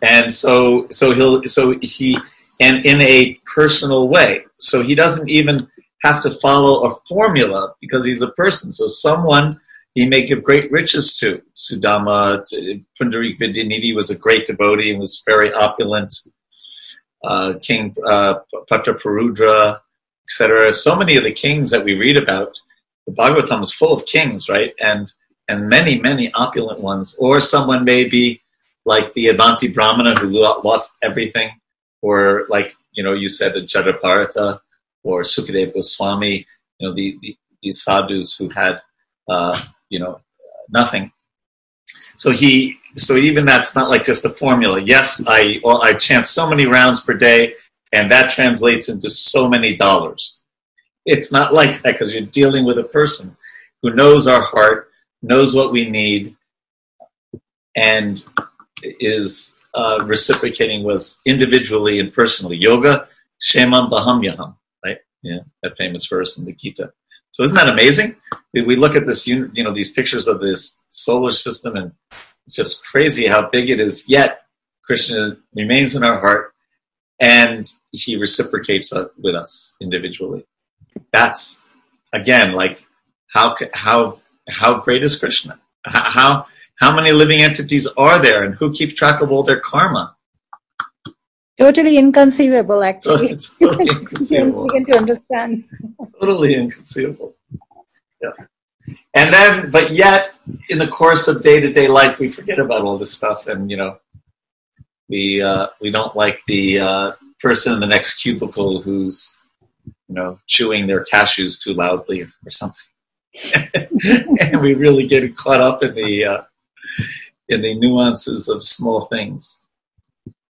and so so he'll so he and in a personal way. So he doesn't even have to follow a formula because he's a person. So someone he may give great riches to. Sudama pundarik vidyanidhi was a great devotee and was very opulent. Uh, king uh, Pratarudra, etc so many of the kings that we read about the bhagavatam is full of kings right? And and many many opulent ones. Or someone may be like the Avanti Brahmana who lost everything, or like you know you said Jadabharata or Sukadeva Goswami, you know the, the these sadhus who had uh, you know nothing. So he so even that's not like just a formula. Yes, I well, I chant so many rounds per day, and that translates into so many dollars. It's not like that because you're dealing with a person who knows our heart, knows what we need, and is uh, reciprocating was individually and personally. Yoga, Kshemam Vahamy Aham, right? Yeah, that famous verse in the Gita. So isn't that amazing? We look at this, you know, these pictures of this solar system, and it's just crazy how big it is. Yet Krishna remains in our heart, and he reciprocates with us individually. That's again like how how how great is Krishna? How how many living entities are there and who keeps track of all their karma? Totally inconceivable, actually. It's totally inconceivable. begin to understand. totally inconceivable. Yeah. and then, but yet, in the course of day to day life, we forget about all this stuff, and you know, we uh, we don't like the uh, person in the next cubicle who's you know chewing their cashews too loudly or something, and we really get caught up in the uh, in the nuances of small things.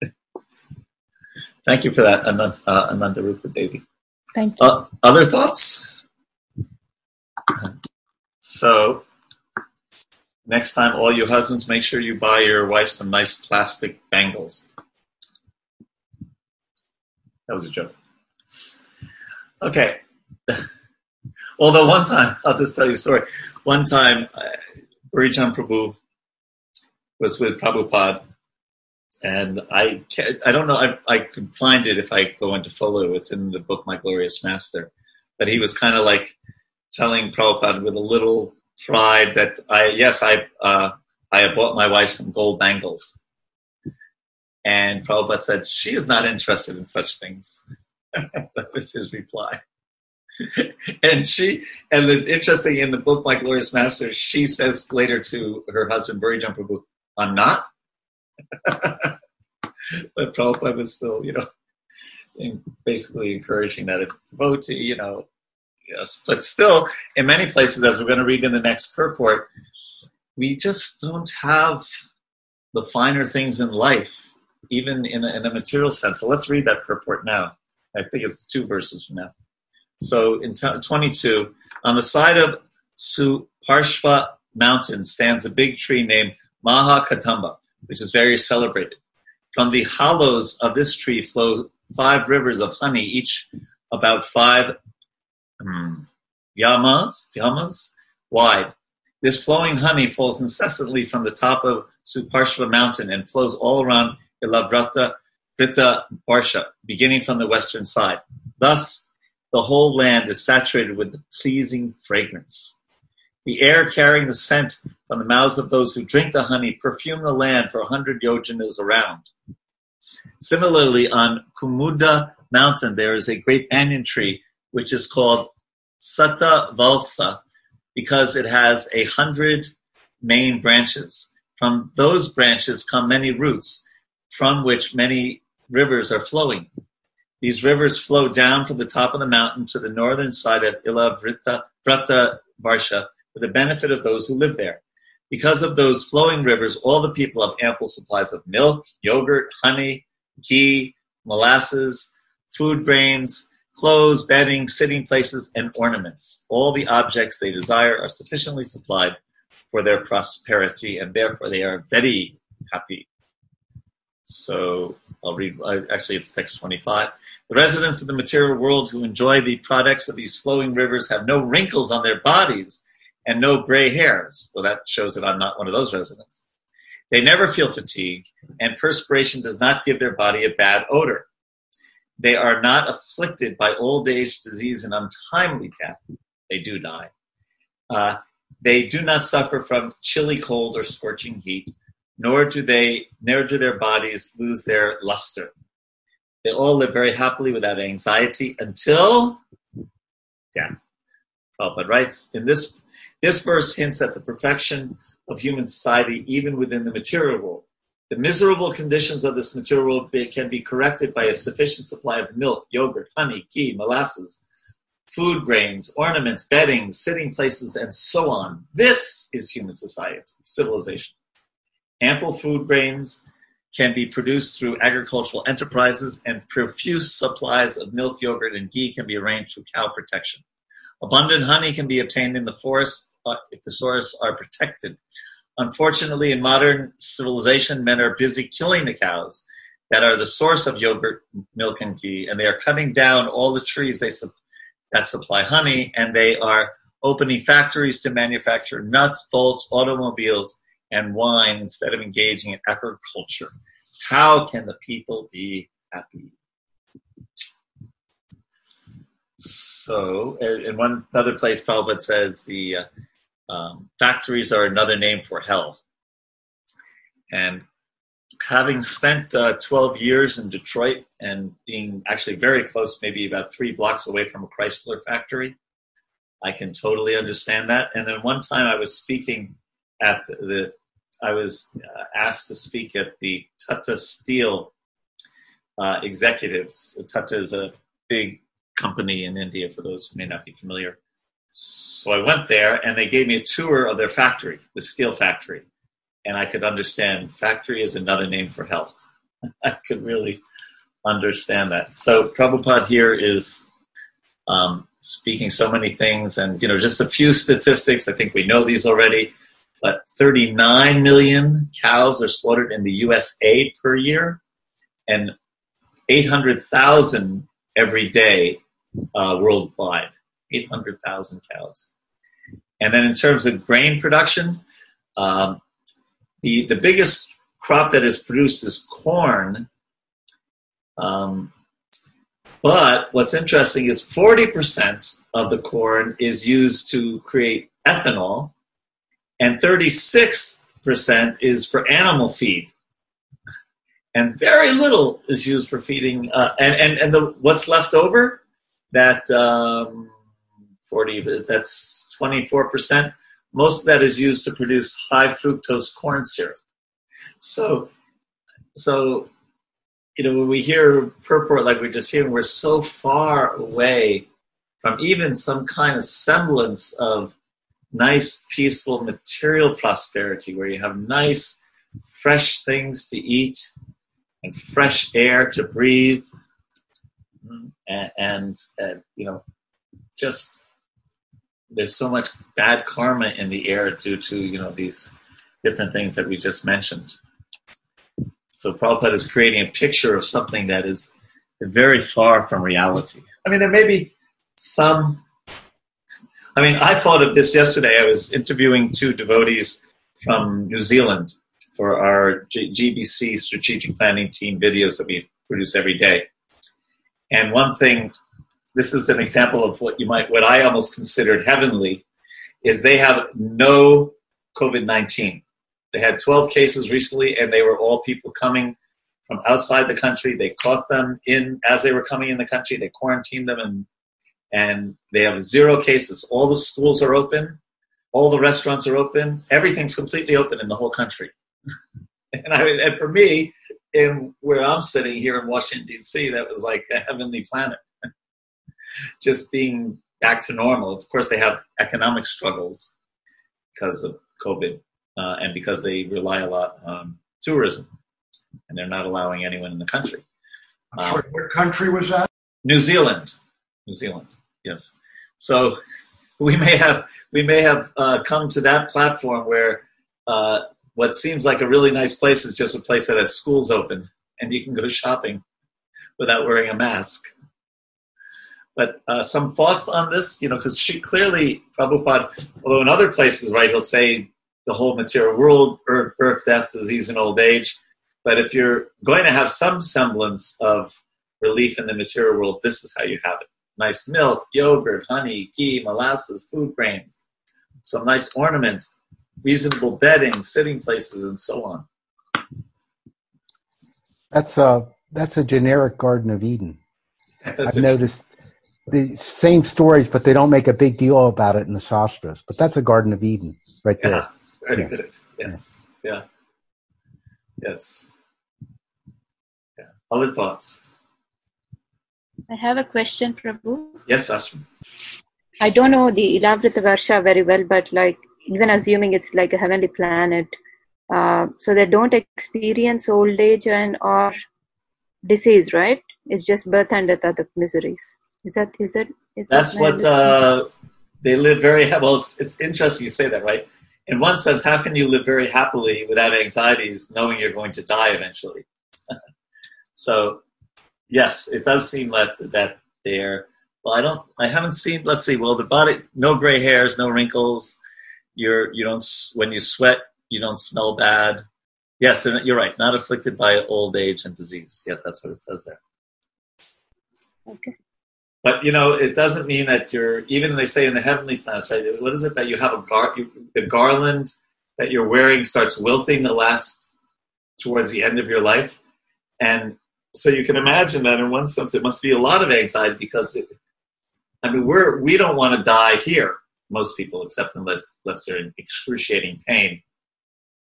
Thank you for that, Ananda, uh, Ananda Rupa Devi. Thank you. Uh, other thoughts? So, next time, all you husbands, make sure you buy your wife some nice plastic bangles. That was a joke. Okay. Although one time, I'll just tell you a story. One time, uh, Bhurijan Prabhu was with Prabhupada, and I I don't know I, I could find it if I go into folio. It's in the book My Glorious Master. But he was kind of like telling Prabhupada with a little pride that I yes I uh, I bought my wife some gold bangles, and Prabhupada said she is not interested in such things. that was his reply. and she and the interesting in the book My Glorious Master, she says later to her husband Bhurijan Prabhu, "I'm not." but Prabhupada was still, you know, basically encouraging that a devotee, you know, yes. But still, in many places, as we're going to read in the next purport, we just don't have the finer things in life, even in a, in a material sense. So let's read that purport now. I think it's two verses from now. So in t- 22, on the side of Suparshva mountain stands a big tree named Mahakadamba which is very celebrated. From the hollows of this tree flow five rivers of honey, each about five um, yamas, yamas wide. This flowing honey falls incessantly from the top of Suparshva mountain and flows all around Ilavrita Vrita Barsha, beginning from the western side. Thus, the whole land is saturated with the pleasing fragrance. The air carrying the scent from the mouths of those who drink the honey perfume the land for a hundred yojanas around. Similarly, on Kumuda mountain, there is a great banyan tree which is called Sata Valsa because it has a hundred main branches. From those branches come many roots from which many rivers are flowing. These rivers flow down from the top of the mountain to the northern side of Ilavrita Varsha for the benefit of those who live there. Because of those flowing rivers, all the people have ample supplies of milk, yogurt, honey, ghee, molasses, food grains, clothes, bedding, sitting places, and ornaments. All the objects they desire are sufficiently supplied for their prosperity, and therefore they are very happy. So I'll read, uh, actually, it's text 25. The residents of the material world who enjoy the products of these flowing rivers have no wrinkles on their bodies and no gray hairs. Well, that shows that I'm not one of those residents. They never feel fatigue, and perspiration does not give their body a bad odor. They are not afflicted by old age, disease, and untimely death. They do die. Uh, they do not suffer from chilly cold or scorching heat, nor do they, nor do their bodies lose their luster. They all live very happily without anxiety until death. Prabhupada writes, in this this verse hints at the perfection of human society even within the material world. The miserable conditions of this material world can be corrected by a sufficient supply of milk, yogurt, honey, ghee, molasses, food grains, ornaments, bedding, sitting places, and so on. This is human society, civilization. Ample food grains can be produced through agricultural enterprises, and profuse supplies of milk, yogurt, and ghee can be arranged through cow protection. Abundant honey can be obtained in the forest if the forests are protected. Unfortunately, in modern civilization, men are busy killing the cows that are the source of yogurt, milk, and ghee, and they are cutting down all the trees they su- that supply honey, and they are opening factories to manufacture nuts, bolts, automobiles, and wine instead of engaging in agriculture. How can the people be happy? So, in one other place, Prabhupada says the uh, um, factories are another name for hell. And having spent uh, 12 years in Detroit and being actually very close, maybe about three blocks away from a Chrysler factory, I can totally understand that. And then one time I was speaking at the, I was uh, asked to speak at the Tata Steel uh, executives. Tata is a big company in India, for those who may not be familiar. So I went there and they gave me a tour of their factory, the steel factory. And I could understand factory is another name for health. I could really understand that. So Prabhupada here is um, speaking so many things and, you know, just a few statistics. I think we know these already, but 39 million cows are slaughtered in the USA per year and 800,000 every day uh, worldwide. 800,000 cows. And then in terms of grain production, um, the, the biggest crop that is produced is corn. Um, but what's interesting is 40% of the corn is used to create ethanol, and 36% is for animal feed. And very little is used for feeding, uh, and, and, and the, what's left over, that um, 40, that's 24%. Most of that is used to produce high fructose corn syrup. So, so you know, when we hear purport like we just hearing, we're so far away from even some kind of semblance of nice, peaceful material prosperity where you have nice, fresh things to eat and fresh air to breathe and, and, and you know, just there's so much bad karma in the air due to you know these different things that we just mentioned. So Prabhupada is creating a picture of something that is very far from reality. I mean, there may be some. I mean, I thought of this yesterday. I was interviewing two devotees from New Zealand for our G- GBC strategic planning team videos that we produce every day. And one thing this is an example of what you might, what I almost considered heavenly, is they have no COVID 19. They had 12 cases recently, and they were all people coming from outside the country. They caught them in as they were coming in the country. They quarantined them, and and they have zero cases. All the schools are open, all the restaurants are open. Everything's completely open in the whole country. and I mean and for me, in where I'm sitting here in Washington D.C., that was like a heavenly planet just being back to normal. Of course, they have economic struggles because of COVID uh, and because they rely a lot on tourism, and they're not allowing anyone in the country. Um, sorry, what country was that? New Zealand. New Zealand. Yes. So we may have we may have uh, come to that platform where uh, what seems like a really nice place is just a place that has schools open and you can go shopping without wearing a mask. But uh, some thoughts on this, you know, because she clearly, Prabhupada, although in other places, right, he'll say the whole material world, birth, birth, death, disease, and old age. But if you're going to have some semblance of relief in the material world, this is how you have it. Nice milk, yogurt, honey, ghee, molasses, food grains, some nice ornaments, reasonable bedding, sitting places, and so on. That's a that's a generic Garden of Eden. I've noticed the same stories, but they don't make a big deal about it in the Shastras. But that's a Garden of Eden right there. Yeah, very yeah. good. Yes. Yeah. Yes. Yeah. Other thoughts? I have a question, Prabhu. Yes, Ashwin. I don't know the Ilavrita Varsha very well, but like even assuming it's like a heavenly planet, uh, so they don't experience old age and or disease, right? It's just birth and death are the miseries. Is that is that is that's that what uh, they live very well. It's, it's interesting you say that, right? In one sense, how can you live very happily without anxieties, knowing you're going to die eventually? so, yes, it does seem that that they're. Well, I don't. I haven't seen. Let's see. Well, the body, no gray hairs, no wrinkles. You're you don't when you sweat, you don't smell bad. Yes, you're right. Not afflicted by old age and disease. Yes, that's what it says there. Okay. But you know, it doesn't mean that you're even they say in the heavenly planets, right? What is it that you have a gar you, the garland that you're wearing starts wilting the last towards the end of your life, and so you can imagine that in one sense it must be a lot of anxiety because it, I mean, we're we don't want to die here. Most people, except unless unless they're in excruciating pain.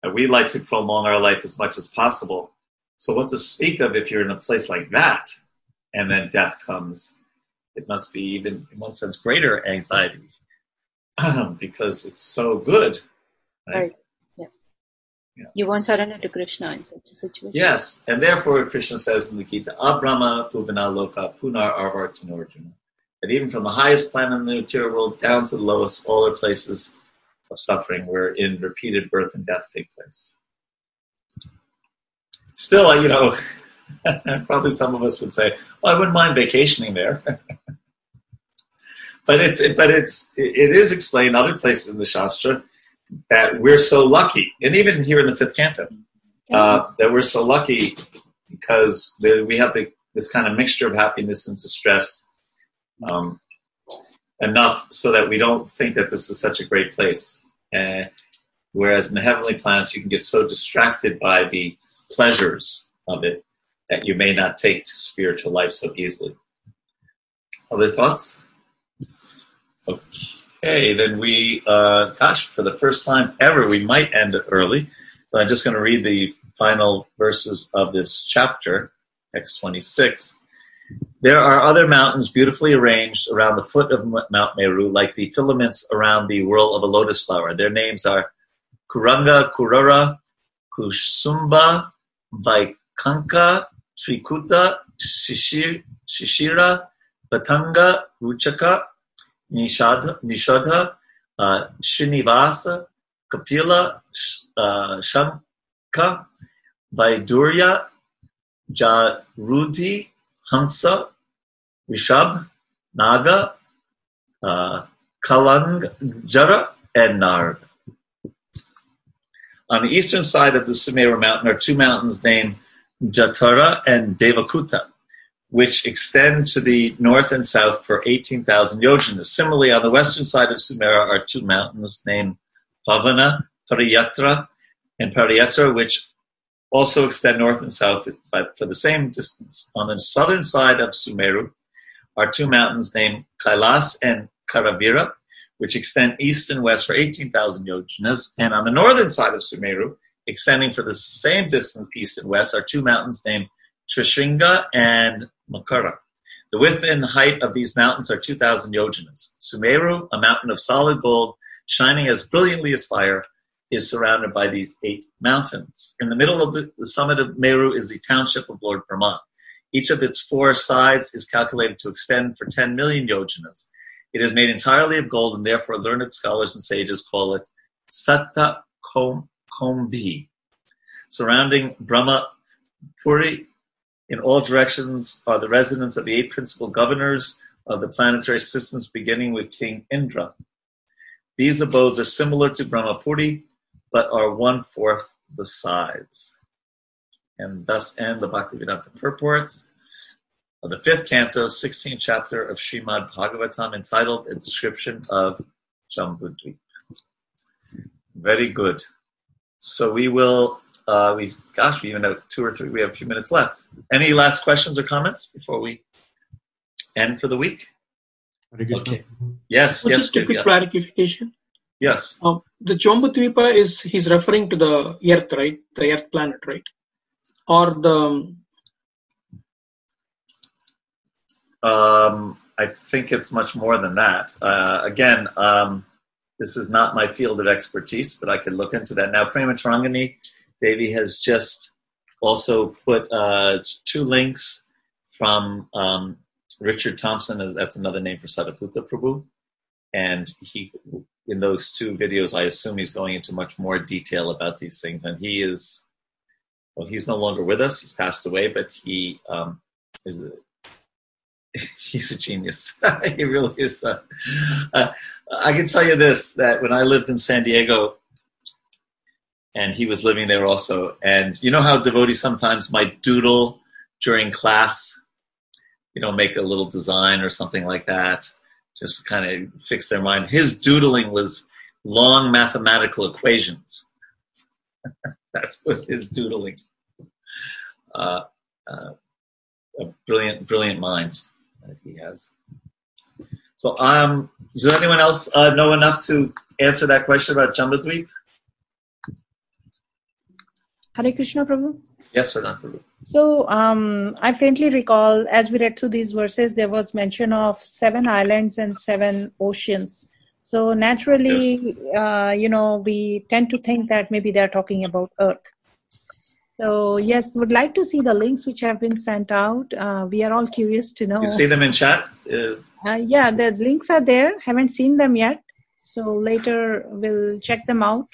And we like to prolong our life as much as possible. So what to speak of if you're in a place like that, and then death comes? It must be even, in one sense, greater anxiety because it's so good. Right. Right. Yeah. Yeah. You won't surrender to Krishna in such a situation. Yes, and therefore Krishna says in the Gita, Abrahma Bhuvana Loka Punar Arvartana Arjuna. That even from the highest planet in the material world down to the lowest, all are places of suffering where in repeated birth and death take place. Still, you know, probably some of us would say, well, I wouldn't mind vacationing there. but it's but it's it is explained other places in the Shastra that we're so lucky, and even here in the fifth canto, uh, that we're so lucky because we have the, this kind of mixture of happiness and distress um, enough so that we don't think that this is such a great place. Uh, whereas in the heavenly planets, you can get so distracted by the pleasures of it that you may not take to spiritual life so easily. Other thoughts? Okay, then we, uh, gosh, for the first time ever, we might end early. But I'm just going to read the final verses of this chapter, X26. There are other mountains beautifully arranged around the foot of Mount Meru, like the filaments around the whorl of a lotus flower. Their names are Kuranga, Kurara, Kusumba, Vaikanka, Trikuta, Shishir, Shishira, Batanga, Ruchaka, Nishadha, Nishadha uh, Kapila, uh, Shanka, Vaidurya, Jarudi, Hansa, Rishab, Naga, uh, Kalangjara, and Narg. On the eastern side of the Sumeru mountain are two mountains named Jatara and Devakuta, which extend to the north and south for 18,000 yojanas. Similarly, on the western side of Sumeru are two mountains named Pavana, Pariyatra, and Pariyatra, which also extend north and south for the same distance. On the southern side of Sumeru are two mountains named Kailas and Karavira, which extend east and west for 18,000 yojanas. And on the northern side of Sumeru, extending for the same distance east and west, are two mountains named Trishringa and Makara. The width and height of these mountains are 2,000 yojanas. Sumeru, a mountain of solid gold, shining as brilliantly as fire, is surrounded by these eight mountains. In the middle of the, the summit of Meru is the township of Lord Brahma. Each of its four sides is calculated to extend for 10 million yojanas. It is made entirely of gold, and therefore learned scholars and sages call it Satta Kombi. Surrounding Brahma Puri in all directions are the residents of the eight principal governors of the planetary systems, beginning with King Indra. These abodes are similar to Brahmapuri, but are one fourth the size. And thus end the Bhaktivedanta purports of the fifth canto, 16th chapter of Srimad Bhagavatam, entitled A Description of Jambudvip. Very good. So we will, uh, we, gosh, we even have two or three, we have a few minutes left. Any last questions or comments before we end for the week? Very good. Okay. Yes, So yes, just a quick yeah. clarification. yes. Um, the Jambudvipa is he's referring to the Earth, right? The Earth planet, right? Or the Um, I think it's much more than that. Uh, again, um, this is not my field of expertise, but I could look into that. Now, Prema Tarangani Devi has just also put uh, two links from um, Richard Thompson, that's another name for Sadaputa Prabhu. And he, in those two videos, I assume he's going into much more detail about these things. And he is, well, he's no longer with us, he's passed away, but he um, is a, he's a genius. he really is. Uh, uh, I can tell you this: that when I lived in San Diego, and he was living there also, and you know how devotees sometimes might doodle during class, you know, make a little design or something like that, just kind of fix their mind. His doodling was long mathematical equations. that was his doodling. Uh, uh, a brilliant, brilliant mind that he has. So, um, does anyone else uh, know enough to answer that question about Jambudweep? Hare Krishna, Prabhu. Yes or not, Prabhu? So um, I faintly recall, as we read through these verses, there was mention of seven islands and seven oceans. So naturally, uh, you know, we tend to think that maybe they're talking about Earth. So yes, would like to see the links which have been sent out. Uh, we are all curious to know. You see them in chat? Uh, Uh, yeah, the links are there. Haven't seen them yet. So later we'll check them out.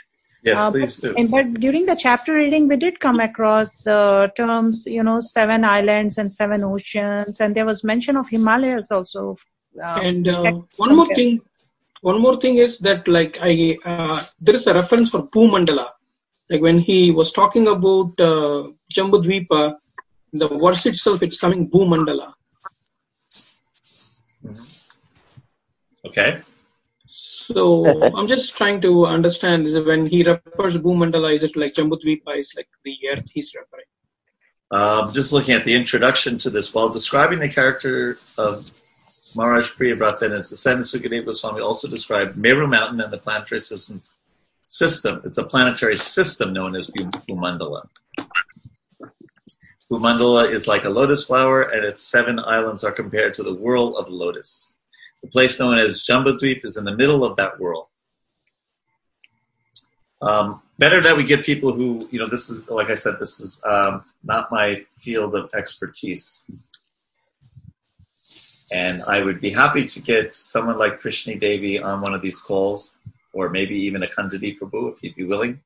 yes, Uh, please but, do. and- but during the chapter reading, we did come across the terms, you know, seven islands and seven oceans, and there was mention of Himalayas also. Um, And uh, one more somewhere. thing, one more thing is that like I uh, there is a reference for Bhumandala. Like when he was talking about uh, Jambudvipa, the verse itself it's coming Bhumandala. Okay. So I'm just trying to understand is it when he refers Bhumandala, is it like Jambudvipa is like the earth he's referring? Um, just looking at the introduction to this, while describing the character of Maharaj Priyavrata and his descendants, Sukadeva Goswami also described Meru Mountain and the planetary systems system. It's a planetary system known as Bhumandala. Bhumandala is like a lotus flower, and its seven islands are compared to the whirl of a lotus. The place known as Jambudweep is in the middle of that whirl. Um, better that we get people who, you know, this is, like I said, this is um, not my field of expertise. And I would be happy to get someone like Krishni Devi on one of these calls, or maybe even Akhandadhi Prabhu, if he'd be willing.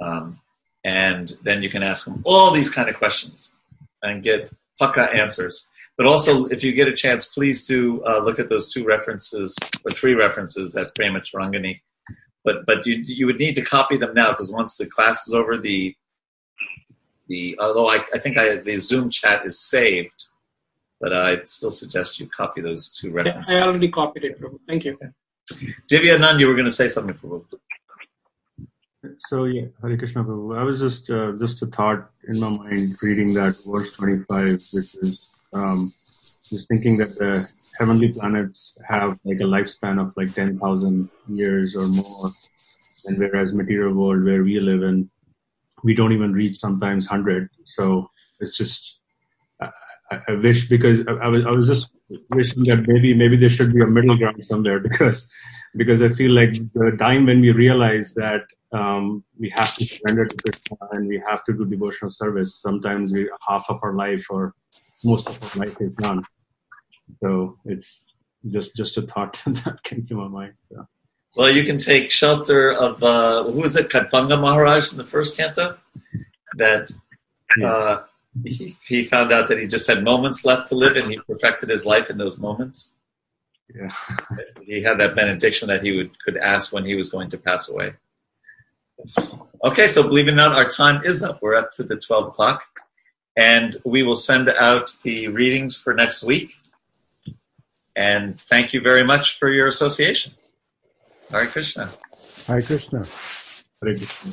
Um, and then you can ask him all these kind of questions and get pukka answers. But also, if you get a chance, please do uh, look at those two references or three references at Prema Tarangani. But but you you would need to copy them now because once the class is over, the the although I, I think I, the Zoom chat is saved, but I'd still suggest you copy those two Yeah, references. I already copied it, Prabhu. Thank you. Divya Nand, you were going to say something. Prabhu. So yeah, Hare Krishna Prabhu. I was just uh, just a thought in my mind reading that verse 25, which is um, just thinking that the heavenly planets have like a lifespan of like 10,000 years or more, and whereas material world where we live in, we don't even reach sometimes 100. So it's just I, I- wish because I, I was I was just wishing that maybe maybe there should be a middle ground somewhere because because I feel like the time when we realize that um, we have to surrender to Krishna and we have to do devotional service. Sometimes we half of our life or most of our life is gone. So it's just just a thought that came to my mind. So. Well, you can take shelter of uh, who was it, Khatvanga Maharaj in the first canto, that uh, he, he found out that he just had moments left to live, and he perfected his life in those moments. Yeah. He had that benediction that he would could ask when he was going to pass away. Yes. Okay, so believe it or not, our time is up. We're up to the twelve o'clock, and we will send out the readings for next week. And thank you very much for your association. Hare Krishna. Hare Krishna. Hare Krishna.